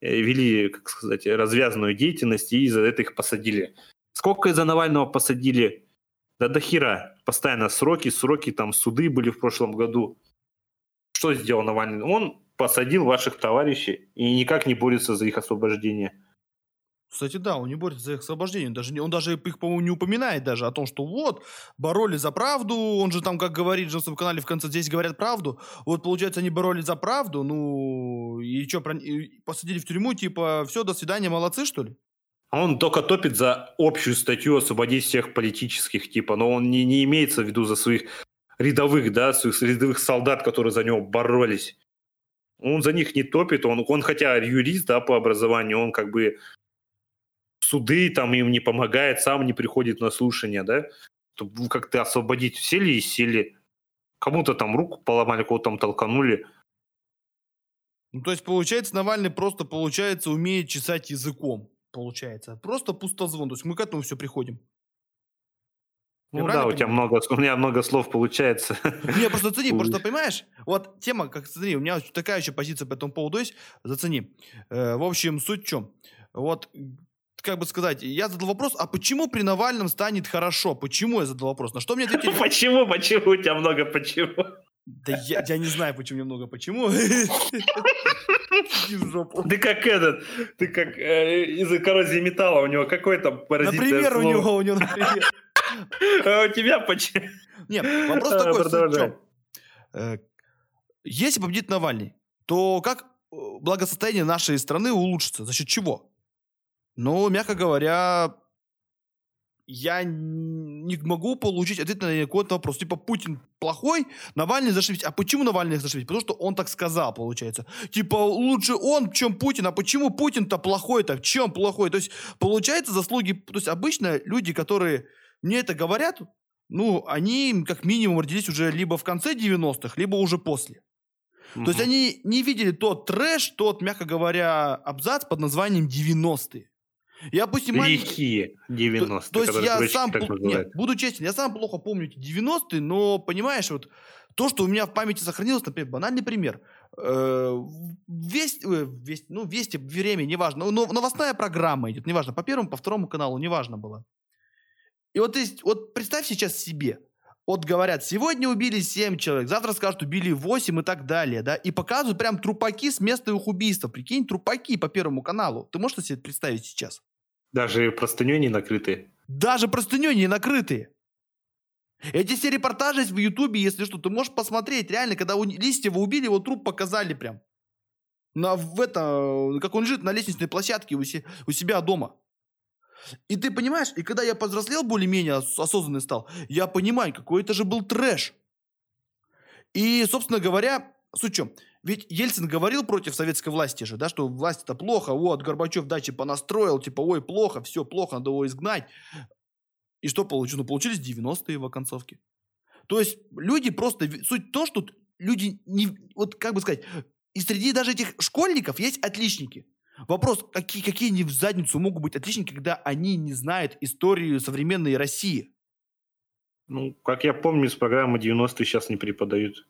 вели, как сказать, развязанную деятельность, и за это их посадили. Сколько из-за Навального посадили? Да до хера. Постоянно сроки, сроки, там суды были в прошлом году. Что сделал Навальный? Он посадил ваших товарищей и никак не борется за их освобождение. Кстати, да, он не борется за их освобождение. Даже не, он даже их, по-моему, не упоминает даже о том, что вот, боролись за правду. Он же там, как говорит же на своем канале в конце, здесь говорят правду. Вот, получается, они боролись за правду. Ну, и что, про... и посадили в тюрьму, типа, все, до свидания, молодцы, что ли? Он только топит за общую статью освободить всех политических, типа, но он не, не имеется в виду за своих рядовых, да, своих рядовых солдат, которые за него боролись. Он за них не топит, он, он хотя юрист, да, по образованию, он как бы суды там им не помогает, сам не приходит на слушание, да? Как-то освободить сели и сели. Кому-то там руку поломали, кого-то там толканули. Ну, то есть, получается, Навальный просто, получается, умеет чесать языком. Получается. Просто пустозвон. То есть мы к этому все приходим. Ну да, у тебя много, у меня много слов получается. Не, просто <laughs> зацени, просто понимаешь, вот тема, как смотри, у меня такая еще позиция по этому поводу есть, зацени. Э, в общем, суть в чем? Вот, как бы сказать, я задал вопрос, а почему при Навальном станет хорошо? Почему я задал вопрос? На что мне ответили? Почему, почему, у тебя много почему? Да я, я не знаю, почему немного почему. <laughs> Ты как этот, ты как э, из-за коррозии металла, у него какой то паразит. Например, у него, у него, например. <laughs> А у тебя почему? Нет, вопрос такой, в чем? Э, если победит Навальный, то как э, благосостояние нашей страны улучшится? За счет чего? Ну, мягко говоря, я не могу получить ответ на какой-то вопрос. Типа, Путин плохой, Навальный зашибись. А почему Навальный зашибись? Потому что он так сказал, получается. Типа, лучше он, чем Путин. А почему Путин-то плохой-то? В чем плохой? То есть, получается, заслуги... То есть, обычно люди, которые мне это говорят, ну, они как минимум родились уже либо в конце 90-х, либо уже после. Угу. То есть, они не видели тот трэш, тот, мягко говоря, абзац под названием 90-е. Я, допустим, Лихие 90-е. То, то есть я сам... Нет, буду честен, я сам плохо помню эти 90-е, но, понимаешь, вот то, что у меня в памяти сохранилось, например, банальный пример. Э, весть, э, весть, ну, вести, время, неважно. Но новостная программа идет, неважно, по первому, по второму каналу, неважно было. И вот, есть, вот представь сейчас себе, вот говорят, сегодня убили 7 человек, завтра скажут, убили 8 и так далее, да, и показывают прям трупаки с места их убийства. Прикинь, трупаки по Первому каналу. Ты можешь себе представить сейчас? Даже простыней не накрытые. Даже простыней не накрытые. Эти все репортажи есть в Ютубе, если что, ты можешь посмотреть, реально, когда у Листьева убили, его труп показали прям. На, в это, как он лежит на лестничной площадке у, се, у себя дома. И ты понимаешь, и когда я повзрослел более-менее, осознанный стал, я понимаю, какой это же был трэш. И, собственно говоря, суть в чем? Ведь Ельцин говорил против советской власти же, да, что власть это плохо, вот, Горбачев дачи понастроил, типа, ой, плохо, все плохо, надо его изгнать. И что получилось? Ну, получились 90-е его концовки. То есть люди просто... Суть в том, что люди не... Вот как бы сказать, и среди даже этих школьников есть отличники. Вопрос, какие, какие они в задницу могут быть отличники, когда они не знают историю современной России? Ну, как я помню, из программы 90-е сейчас не преподают.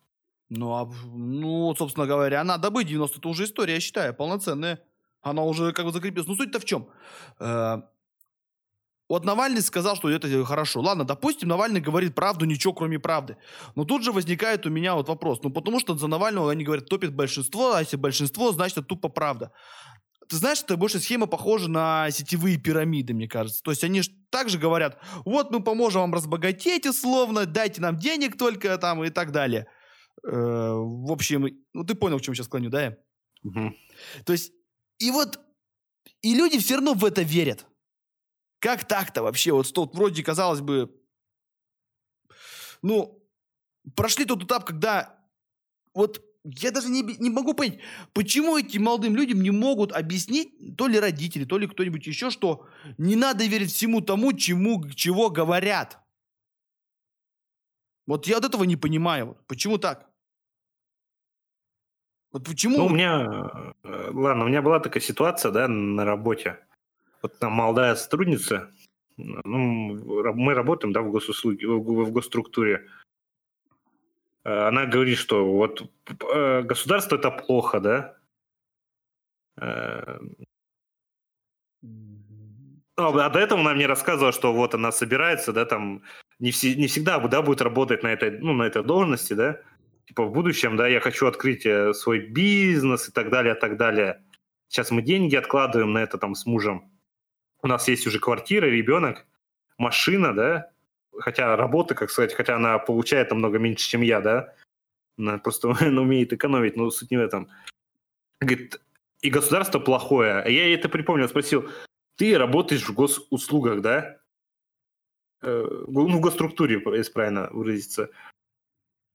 Ну, а, ну, собственно говоря, надо быть 90 это уже история, я считаю, полноценная. Она уже как бы закрепилась. Ну, суть-то в чем? Э, вот Навальный сказал, что это хорошо. Ладно, допустим, Навальный говорит правду, ничего кроме правды. Но тут же возникает у меня вот вопрос. Ну, потому что за Навального они говорят, топит большинство, а если большинство, значит, это тупо правда. Ты знаешь, это больше схема похожа на сетевые пирамиды, мне кажется. То есть они же также говорят, вот мы поможем вам разбогатеть условно, дайте нам денег только там и так далее. Э, в общем, ну ты понял, к чему сейчас клоню, да? Угу. То есть, и вот, и люди все равно в это верят. Как так-то вообще? Вот что вроде, казалось бы, ну, прошли тот этап, когда вот я даже не, не могу понять, почему этим молодым людям не могут объяснить, то ли родители, то ли кто-нибудь еще, что не надо верить всему тому, чему, чего говорят. Вот я от этого не понимаю. Почему так? Вот почему? Ну, у меня, э, ладно, у меня была такая ситуация, да, на работе. Вот там молодая сотрудница, ну, мы работаем, да, в госуслуге, в госструктуре. Э, она говорит, что вот э, государство это плохо, да. Ну, а до этого она мне рассказывала, что вот она собирается, да, там не, все, не всегда да, будет работать на этой, ну, на этой должности, да, типа в будущем, да, я хочу открыть э, свой бизнес и так далее, так далее. Сейчас мы деньги откладываем на это там с мужем. У нас есть уже квартира, ребенок, машина, да, хотя работа, как сказать, хотя она получает намного меньше, чем я, да, она просто <laughs> она умеет экономить, но суть не в этом. Говорит, и государство плохое. А я ей это припомнил, спросил, ты работаешь в госуслугах, да? Э, ну, в госструктуре, если правильно выразиться.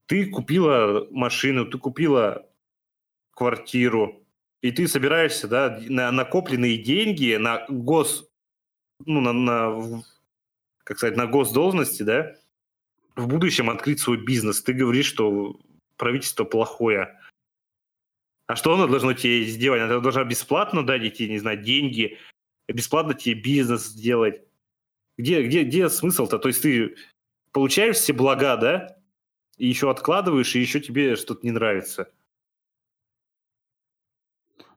Ты купила машину, ты купила квартиру, и ты собираешься, да, на накопленные деньги на гос, ну, на, на как сказать, на госдолжности, да, в будущем открыть свой бизнес. Ты говоришь, что правительство плохое. А что оно должно тебе сделать? Оно должно бесплатно дать тебе, не знаю, деньги, бесплатно тебе бизнес сделать. Где, где, где смысл-то? То есть ты получаешь все блага, да? И еще откладываешь, и еще тебе что-то не нравится.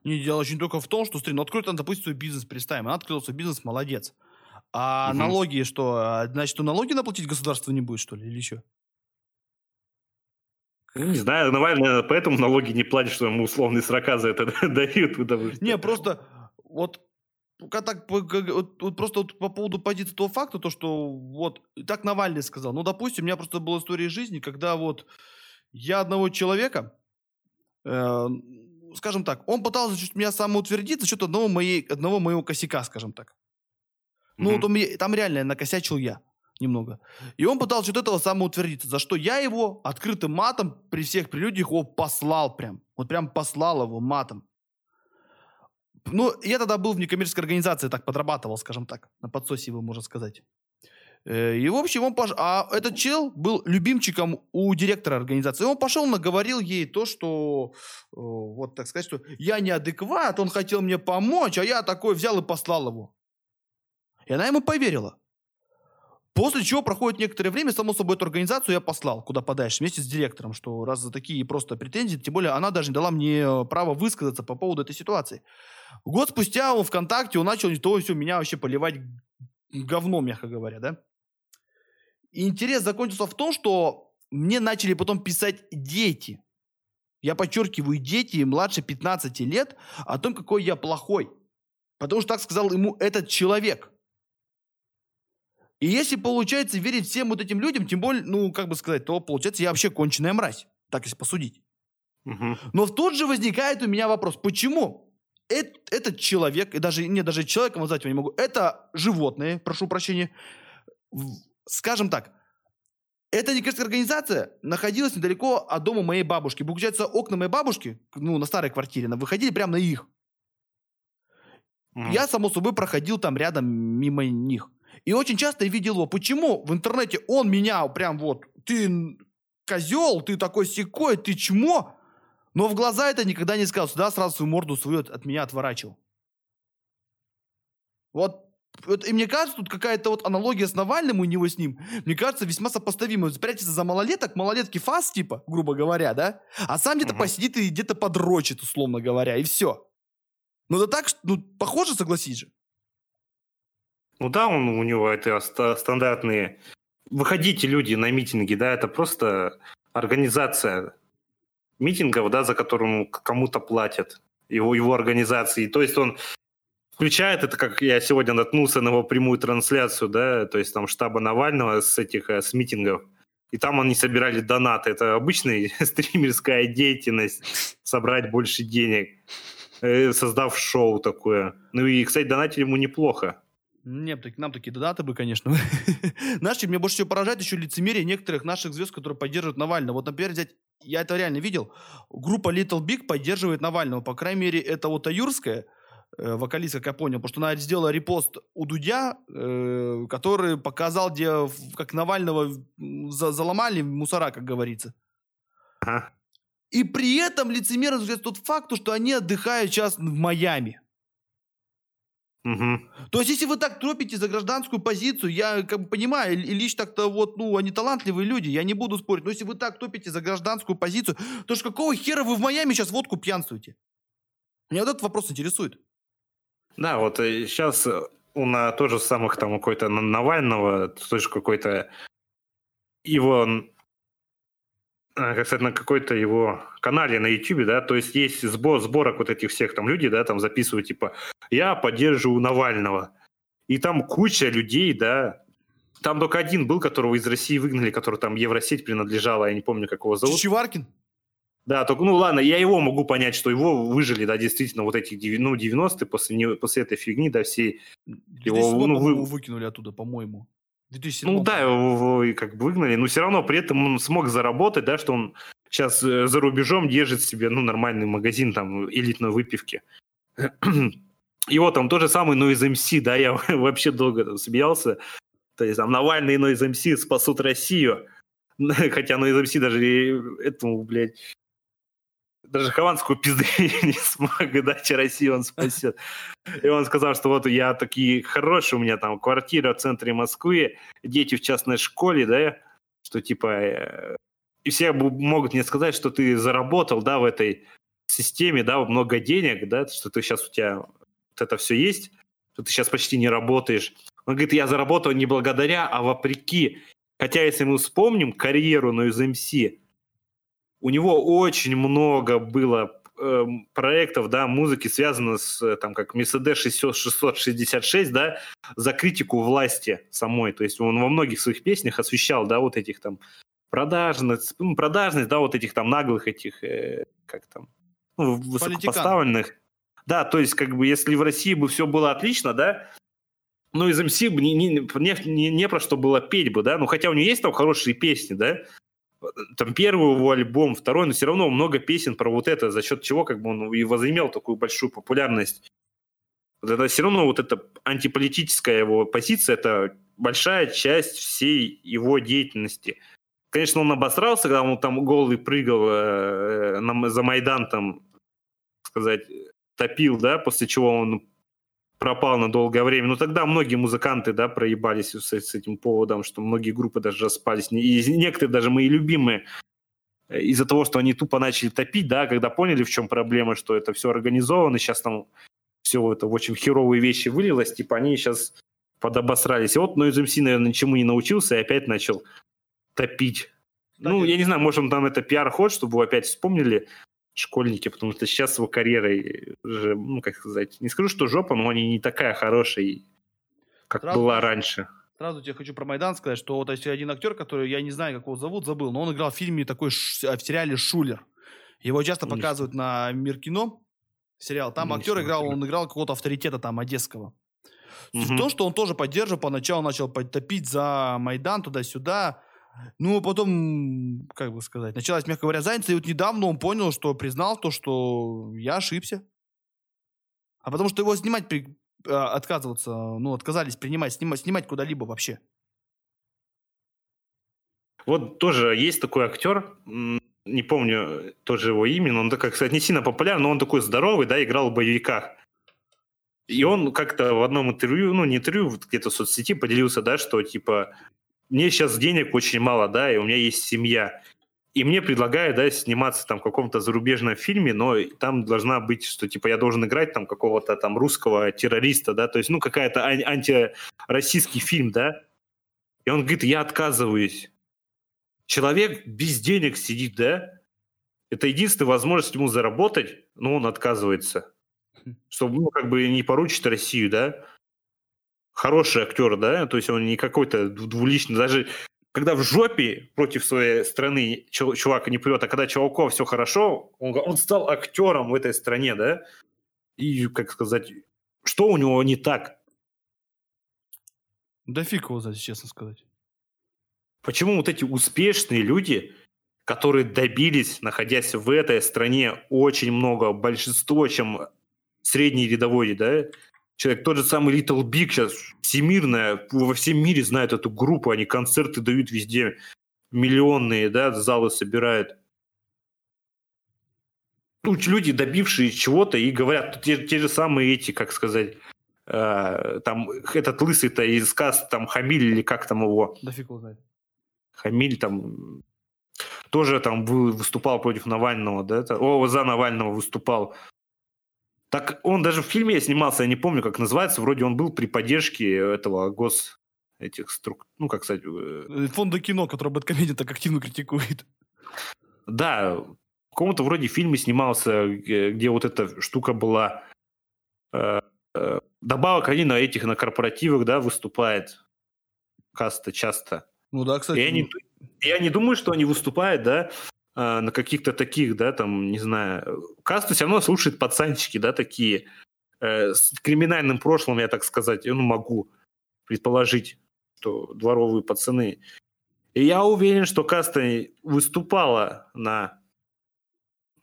Не, дело очень только в том, что, смотри, ну открой там, допустим, свой бизнес, представим. Она открыла свой бизнес, молодец. А угу. налоги что? А, значит, что налоги наплатить государство не будет, что ли, или что? Ну, не знаю, Навальный поэтому налоги не платит, что ему условные срока за это <laughs> дают. Потому что... Не, просто вот так, вот, вот просто вот по поводу позиции того факта, то, что вот так Навальный сказал. Ну, допустим, у меня просто была история жизни, когда вот я одного человека, э, скажем так, он пытался чуть меня самоутвердить за счет одного, моей, одного моего косяка, скажем так. Ну, mm-hmm. вот он, там реально накосячил я немного. И он пытался от этого самоутвердиться, за что я его открытым матом при всех прелюдиях его послал прям. Вот прям послал его матом. Ну, я тогда был в некоммерческой организации, так подрабатывал, скажем так, на подсосе его, можно сказать. Э, и, в общем, он пош... А этот чел был любимчиком у директора организации. И он пошел, наговорил ей то, что, вот так сказать, что я неадекват, он хотел мне помочь, а я такой взял и послал его. И она ему поверила. После чего проходит некоторое время, само собой, эту организацию я послал куда подальше вместе с директором, что раз за такие просто претензии, тем более она даже не дала мне право высказаться по поводу этой ситуации. Год спустя он ВКонтакте, он начал то все меня вообще поливать говном, мягко говоря, да. Интерес закончился в том, что мне начали потом писать дети. Я подчеркиваю, дети младше 15 лет о том, какой я плохой. Потому что так сказал ему этот человек. И если получается верить всем вот этим людям, тем более, ну, как бы сказать, то получается я вообще конченая мразь. Так если посудить. Угу. Но в тот же возникает у меня вопрос, почему этот, этот человек, и даже, не, даже человеком назвать его не могу, это животные, прошу прощения, скажем так, эта некоммерческая организация находилась недалеко от дома моей бабушки. Получается, окна моей бабушки, ну, на старой квартире, выходили прямо на их. Mm. Я, само собой, проходил там рядом мимо них. И очень часто я видел его. Почему в интернете он меня прям вот, ты козел, ты такой секой, ты чмо? Но в глаза это никогда не сказал. Сюда сразу свою морду свою от, от меня отворачивал. Вот, вот, и мне кажется, тут какая-то вот аналогия с Навальным у него с ним, мне кажется, весьма сопоставимая. Спрячется за малолеток, малолетки фас, типа, грубо говоря, да? А сам где-то угу. посидит и где-то подрочит, условно говоря, и все. Ну да так, ну, похоже, согласись же. Ну да, он, у него это стандартные... Выходите, люди, на митинги, да, это просто организация митингов, да, за которым кому-то платят, его, его организации. То есть он включает это, как я сегодня наткнулся на его прямую трансляцию, да, то есть там штаба Навального с этих, э, с митингов, и там они собирали донаты. Это обычная <laughs> стримерская деятельность, собрать больше денег, э, создав шоу такое. Ну и, кстати, донатили ему неплохо. Нет, так, нам такие донаты бы, конечно. <laughs> Наши, мне больше всего поражает еще лицемерие некоторых наших звезд, которые поддерживают Навального. Вот, например, взять, я это реально видел, группа Little Big поддерживает Навального. По крайней мере, это вот Аюрская, э, вокалистка, как я понял, потому что она сделала репост у Дудя, э, который показал, где, как Навального за, заломали мусора, как говорится. Ага. И при этом лицемерно тот факт, что они отдыхают сейчас в Майами. Угу. То есть, если вы так тропите за гражданскую позицию, я как бы понимаю, Ильич так-то вот, ну, они талантливые люди, я не буду спорить, но если вы так топите за гражданскую позицию, то что какого хера вы в Майами сейчас водку пьянствуете? Меня вот этот вопрос интересует. Да, вот сейчас э, у на тоже самых там какой-то Навального, тоже какой-то его как сказать, на какой-то его канале на YouTube, да, то есть есть сбор, сборок вот этих всех там людей, да, там записывают, типа, я поддерживаю Навального. И там куча людей, да, там только один был, которого из России выгнали, который там Евросеть принадлежала, я не помню, как его зовут. Чичеваркин? Да, только, ну ладно, я его могу понять, что его выжили, да, действительно, вот эти ну, 90-е, после, после этой фигни, да, все его... Ну, вы... выкинули оттуда, по-моему. 2007 ну да, его, его как бы выгнали, но все равно при этом он смог заработать, да, что он сейчас э, за рубежом держит себе, ну, нормальный магазин там элитной выпивки. Его там то же самое, но из МС, да, я <laughs> вообще долго там смеялся. То есть там Навальный, но из МС спасут Россию. <laughs> Хотя, ну, из МС даже этому, блядь, даже Хованскую пизды <laughs> не смог дать, Россию он спасет. И он сказал, что вот я такие хорошие, у меня там квартира в центре Москвы, дети в частной школе, да, что типа... Э, и все могут мне сказать, что ты заработал, да, в этой системе, да, много денег, да, что ты сейчас у тебя вот это все есть, что ты сейчас почти не работаешь. Он говорит, я заработал не благодаря, а вопреки. Хотя, если мы вспомним карьеру на UZMC, у него очень много было э, проектов, да, музыки, связано с, э, там, как Mercedes 666, да, за критику власти самой. То есть он во многих своих песнях освещал, да, вот этих там продажность, ну, продажность, да, вот этих там наглых этих, э, как там, ну, высокопоставленных. Да, то есть, как бы, если в России бы все было отлично, да, ну, из МС бы не, не, не, не про что было петь бы, да, ну, хотя у него есть там хорошие песни, да, там первый его альбом, второй, но все равно много песен про вот это, за счет чего как бы он и возымел такую большую популярность. Вот это все равно вот эта антиполитическая его позиция, это большая часть всей его деятельности. Конечно, он обосрался, когда он там голый прыгал э, на, за Майдан, там, сказать, топил, да, после чего он пропал на долгое время. Но тогда многие музыканты, да, проебались с, с этим поводом, что многие группы даже распались. И некоторые даже мои любимые э, из-за того, что они тупо начали топить, да, когда поняли, в чем проблема, что это все организовано, сейчас там все это в очень херовые вещи вылилось, типа они сейчас подобосрались. И вот Noise MC, наверное, ничему не научился и опять начал топить. Кстати, ну, я не знаю, может, он там это пиар-ход, чтобы вы опять вспомнили, школьники, потому что сейчас его карьерой уже, ну, как сказать, не скажу, что жопа, но они не такая хорошая, как сразу, была раньше. Сразу тебе хочу про Майдан сказать, что вот есть один актер, который, я не знаю, как его зовут, забыл, но он играл в фильме такой, в сериале «Шулер». Его часто показывают на Мир кино, сериал. Там не актер играл, он играл какого-то авторитета там одесского. Угу. То, что он тоже поддерживал, поначалу начал топить за Майдан туда-сюда, ну, потом, как бы сказать, началась, мягко говоря, занятость, и вот недавно он понял, что признал то, что я ошибся. А потому что его снимать при, а, отказываться, ну, отказались принимать, снимать, снимать куда-либо вообще. Вот тоже есть такой актер, не помню тоже его имя, но он, такой, кстати, не сильно популярный, но он такой здоровый, да, играл в боевиках. И он как-то в одном интервью, ну, не интервью, где-то в соцсети поделился, да, что, типа, мне сейчас денег очень мало, да, и у меня есть семья. И мне предлагают, да, сниматься там в каком-то зарубежном фильме, но там должна быть, что, типа, я должен играть там какого-то там русского террориста, да, то есть, ну, какая-то ан- антироссийский фильм, да. И он говорит, я отказываюсь. Человек без денег сидит, да, это единственная возможность ему заработать, но он отказывается. Хм. Чтобы, ну, как бы не поручить Россию, да хороший актер, да, то есть он не какой-то двуличный, даже когда в жопе против своей страны чувак не плет, а когда чуваку все хорошо, он, он стал актером в этой стране, да, и, как сказать, что у него не так? Да фиг его знает, честно сказать. Почему вот эти успешные люди, которые добились, находясь в этой стране, очень много, большинство, чем средний рядовой, да, человек, тот же самый Little Big сейчас, всемирная, во всем мире знают эту группу, они концерты дают везде, миллионные, да, залы собирают. Ну, люди, добившие чего-то, и говорят, те, те же самые эти, как сказать, э, там, этот лысый-то из каст, там, Хамиль или как там его? Да фиг узнает. Хамиль там тоже там выступал против Навального, да, это, о, за Навального выступал. Так он даже в фильме снимался, я не помню, как называется, вроде он был при поддержке этого гос этих струк, ну как сказать... Э, э, Фонда кино, который Бэткомедиан так активно критикует. Да, в каком-то вроде фильме снимался, где вот эта штука была. Э, добавок они на этих, на корпоративах, да, выступает. Каста часто. Ну да, кстати. Я не, я не думаю, что они выступают, да, а, на каких-то таких, да, там, не знаю, каста все равно слушает пацанчики, да, такие, э, с криминальным прошлым, я так сказать, ну, могу предположить, что дворовые пацаны. И я уверен, что каста выступала на,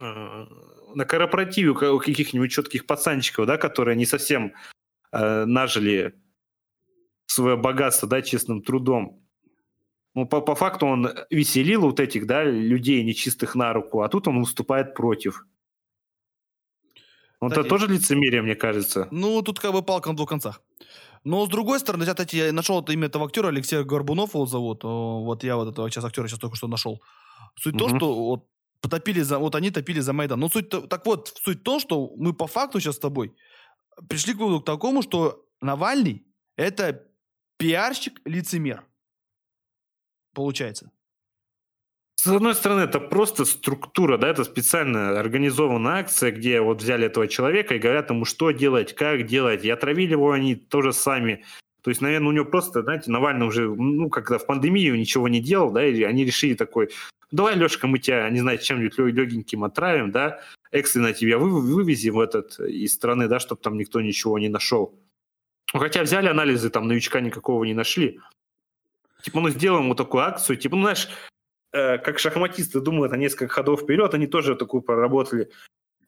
э, на корпоративе у каких-нибудь четких пацанчиков, да, которые не совсем э, нажили свое богатство, да, честным трудом. Ну, по, по факту он веселил вот этих, да, людей нечистых на руку, а тут он выступает против. Ну, это тоже лицемерие, мне кажется. Ну, тут как бы палка на двух концах. Но с другой стороны, я, кстати, я нашел имя этого актера, Алексея Горбунов его зовут. Вот я вот этого сейчас актера сейчас только что нашел. Суть угу. то, что вот потопили за, вот они топили за Майдан. Но суть, так вот, суть то, что мы по факту сейчас с тобой пришли к выводу к такому, что Навальный это пиарщик-лицемер. Получается. С одной стороны, это просто структура, да, это специально организованная акция, где вот взяли этого человека и говорят ему, что делать, как делать, и отравили его они тоже сами. То есть, наверное, у него просто, знаете, Навальный уже, ну, когда в пандемию ничего не делал, да, и они решили такой, давай, Лешка, мы тебя, не знаю, чем-нибудь легеньким отравим, да, экстренно тебя вы, вывезем в этот, из страны, да, чтобы там никто ничего не нашел. Хотя взяли анализы, там новичка никакого не нашли. Типа, ну, сделаем вот такую акцию, типа, ну, знаешь, Э, как шахматисты думают на несколько ходов вперед, они тоже такую проработали.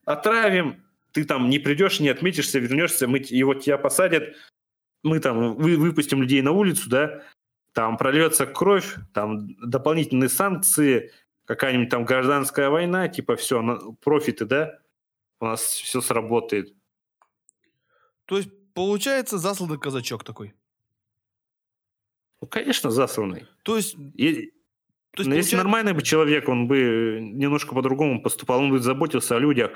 Отравим, ты там не придешь, не отметишься, вернешься, мы, и вот тебя посадят, мы там вы, выпустим людей на улицу, да, там прольется кровь, там дополнительные санкции, какая-нибудь там гражданская война, типа все, профиты, да, у нас все сработает. То есть, получается, засланный казачок такой? Ну, конечно, засланный. То есть... И, то есть, Но получается... если нормальный бы человек, он бы немножко по-другому поступал, он бы заботился о людях.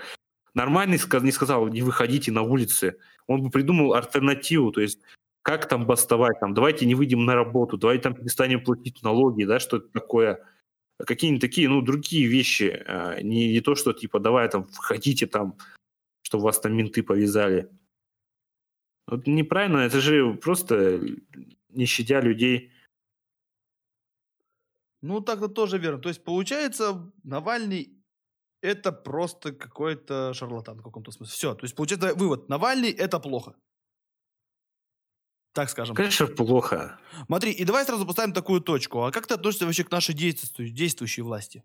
Нормальный не сказал, не выходите на улицы. Он бы придумал альтернативу, то есть как там бастовать, там, давайте не выйдем на работу, давайте там перестанем платить налоги, да, что это такое. Какие-нибудь такие, ну, другие вещи, а, не, не то, что типа давай там входите там, что вас там менты повязали. Вот неправильно, это же просто не щадя людей. Ну, так-то тоже верно. То есть, получается, Навальный это просто какой-то шарлатан в каком-то смысле. Все. То есть, получается, вывод. Навальный это плохо. Так скажем. Конечно, плохо. Смотри, и давай сразу поставим такую точку. А как ты относишься вообще к нашей действующей, действующей власти?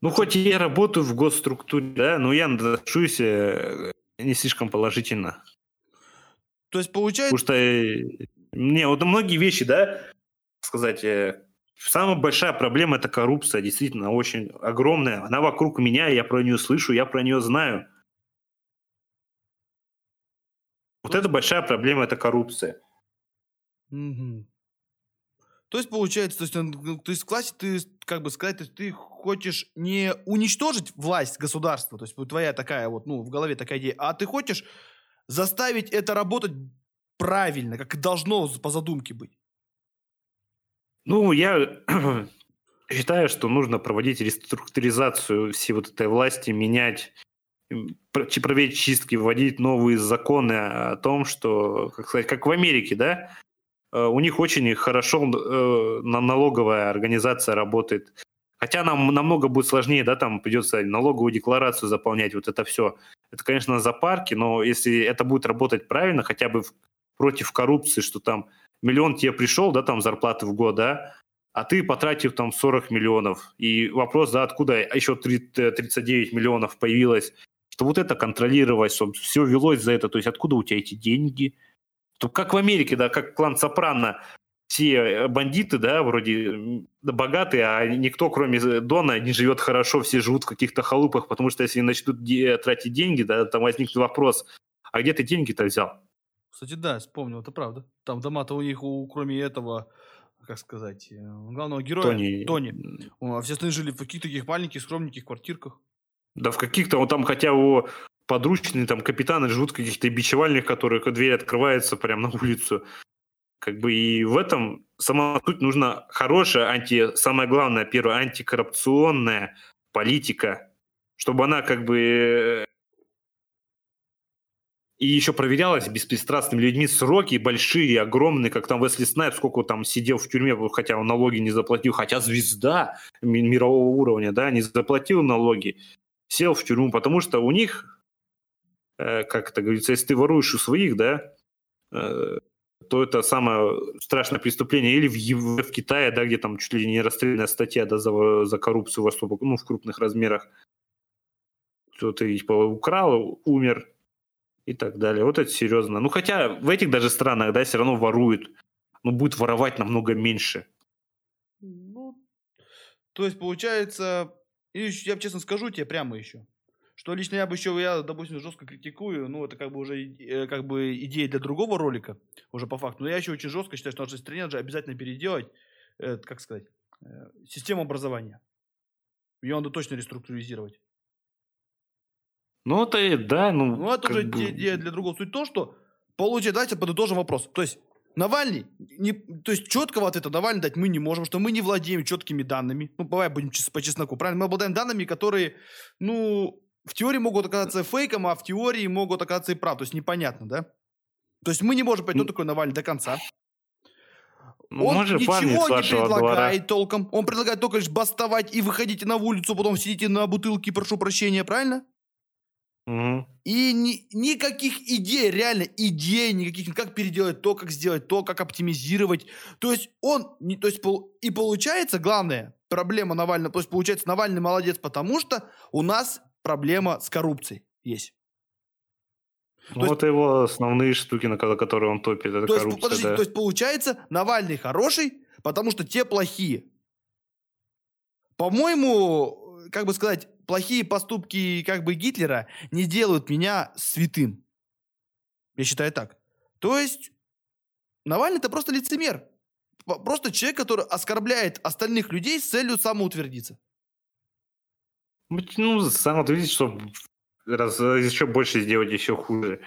Ну, хоть я работаю в госструктуре, да, но я отношусь э, не слишком положительно. То есть, получается... Потому что, э, не, вот многие вещи, да, сказать, э, самая большая проблема – это коррупция, действительно, очень огромная. Она вокруг меня, я про нее слышу, я про нее знаю. Вот это большая проблема – это коррупция. Угу. То есть, получается, то есть, ну, то есть в классе ты, как бы сказать, то есть ты хочешь не уничтожить власть государства, то есть твоя такая вот, ну, в голове такая идея, а ты хочешь заставить это работать правильно, как должно по задумке быть. Ну, я <clears throat> считаю, что нужно проводить реструктуризацию всей вот этой власти, менять, проводить чистки, вводить новые законы о том, что, как сказать, как в Америке, да, э, у них очень хорошо э, налоговая организация работает. Хотя нам намного будет сложнее, да, там придется налоговую декларацию заполнять, вот это все. Это, конечно, за парки, но если это будет работать правильно, хотя бы против коррупции, что там миллион тебе пришел, да, там зарплаты в год, да, а ты потратил там 40 миллионов. И вопрос, да, откуда еще 39 миллионов появилось, что вот это контролировать, чтобы все велось за это, то есть откуда у тебя эти деньги? То как в Америке, да, как клан Сопрано, все э, бандиты, да, вроде богатые, а никто, кроме Дона, не живет хорошо, все живут в каких-то халупах, потому что если начнут тратить деньги, да, там возникнет вопрос, а где ты деньги-то взял? Кстати, да, вспомнил, это правда. Там дома-то у них, у, кроме этого, как сказать, э, главного героя, Тони, Тони а все остальные жили в каких-то таких маленьких, скромненьких квартирках. Да в каких-то, вот там хотя его подручные там капитаны живут в каких-то бичевальных, которые дверь открывается прямо на улицу. Как бы и в этом сама суть нужна хорошая анти, самое главное, первое, антикоррупционная политика, чтобы она как бы и еще проверялось беспристрастными людьми сроки большие, огромные, как там Весли Снайп, сколько там сидел в тюрьме, хотя он налоги не заплатил, хотя звезда мирового уровня, да, не заплатил налоги, сел в тюрьму, потому что у них, э, как это говорится, если ты воруешь у своих, да, э, то это самое страшное преступление. Или в, в Китае, да, где там чуть ли не расстрельная статья да, за, за коррупцию в особо, ну, в крупных размерах. То ты типа, украл, умер, и так далее. Вот это серьезно. Ну, хотя в этих даже странах, да, все равно воруют. Но будет воровать намного меньше. Ну, то есть, получается, я честно скажу тебе прямо еще, Что лично я бы еще, я, допустим, жестко критикую, ну, это как бы уже э, как бы идея для другого ролика, уже по факту. Но я еще очень жестко считаю, что в нашей стране же обязательно переделать, э, как сказать, э, систему образования. Ее надо точно реструктуризировать. Ну, это, да, ну... Ну, это уже бы... идея для другого. Суть в том, что получается, давайте подытожим вопрос. То есть, Навальный, не, то есть четкого ответа Навальный дать мы не можем, что мы не владеем четкими данными. Ну, давай будем по чесноку, правильно? Мы обладаем данными, которые, ну, в теории могут оказаться фейком, а в теории могут оказаться и прав. То есть непонятно, да? То есть мы не можем понять, кто такой Навальный до конца. Ну, Он мы же ничего не предлагает двора. толком. Он предлагает только лишь бастовать и выходите на улицу, потом сидите на бутылке, прошу прощения, правильно? Мгм. И ни- никаких идей, реально идей никаких, как переделать то, как сделать то, как оптимизировать. То есть он, не, то есть и получается, главное, проблема Навального, то есть получается Навальный молодец, потому что у нас проблема с коррупцией есть. Ну, есть- это его основные штуки, на ко- которые он топит. Это То есть, коррупция, подождите, да. то есть получается Навальный хороший, потому что те плохие. По-моему, как бы сказать, плохие поступки как бы Гитлера не делают меня святым. Я считаю так. То есть Навальный это просто лицемер. Просто человек, который оскорбляет остальных людей с целью самоутвердиться. Ну, сам вот видите, что раз еще больше сделать, еще хуже.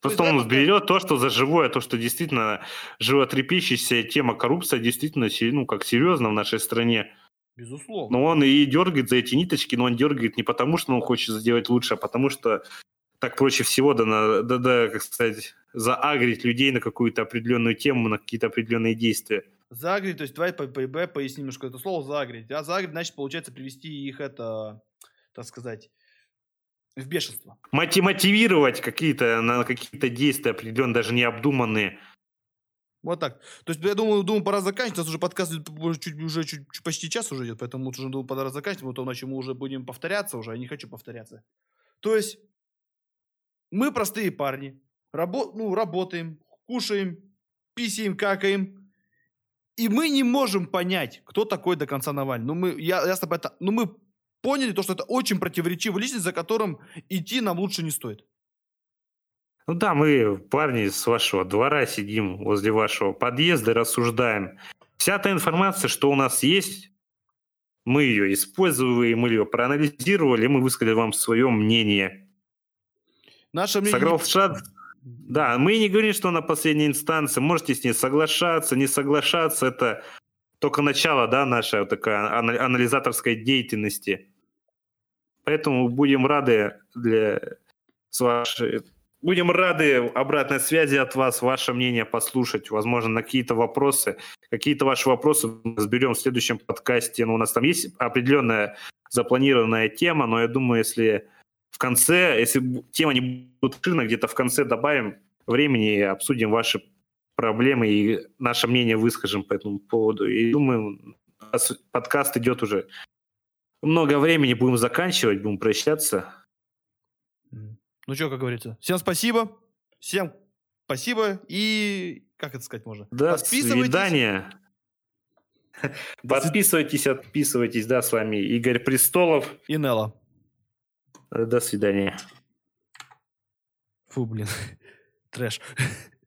Просто он берет то, что за живое, то, что действительно животрепещущая тема коррупция действительно, ну, как серьезно в нашей стране. Безусловно. Но он и дергает за эти ниточки, но он дергает не потому, что он хочет сделать лучше, а потому что так проще всего, да, на- да, да, как сказать, заагрить людей на какую-то определенную тему, на какие-то определенные действия. Загреть, то есть давай по, по- поясним немножко это слово загреть. А загреть, значит, получается привести их это, так сказать, в бешенство. Моти- мотивировать какие-то на какие-то действия определенные, даже необдуманные. Вот так. То есть я думаю, думаю, пора заканчивать. У нас уже подкаст уже чуть, уже чуть, чуть- почти час уже идет, поэтому лучше думаю, пора заканчивать, потому иначе мы уже будем повторяться уже, я не хочу повторяться. То есть мы простые парни, рабо- ну, работаем, кушаем, писаем, какаем, и мы не можем понять, кто такой до конца Навальный. Ну, мы, я, я с тобой это, ну, мы поняли то, что это очень противоречивая личность, за которым идти нам лучше не стоит. Ну да, мы, парни с вашего двора, сидим возле вашего подъезда и рассуждаем. Вся та информация, что у нас есть, мы ее использовали, мы ее проанализировали, мы высказали вам свое мнение. Наше мнение... не- Соглашаться, да, мы не говорим, что на последней инстанции. Можете с ней соглашаться, не соглашаться. Это только начало, да, нашей вот такой ана- анализаторской деятельности. Поэтому будем рады для с вашей... Будем рады обратной связи от вас, ваше мнение послушать, возможно, на какие-то вопросы. Какие-то ваши вопросы разберем в следующем подкасте. Ну, у нас там есть определенная запланированная тема, но я думаю, если в конце, если тема не будет шина, где-то в конце добавим времени и обсудим ваши проблемы и наше мнение выскажем по этому поводу. И думаю, подкаст идет уже много времени, будем заканчивать, будем прощаться. Ну что, как говорится. Всем спасибо. Всем спасибо. И как это сказать можно? До Подписывайтесь. свидания. Подписывайтесь, отписывайтесь. Да, с вами Игорь Престолов. И Нелла. До свидания. Фу, блин. <laughs> Трэш. <laughs>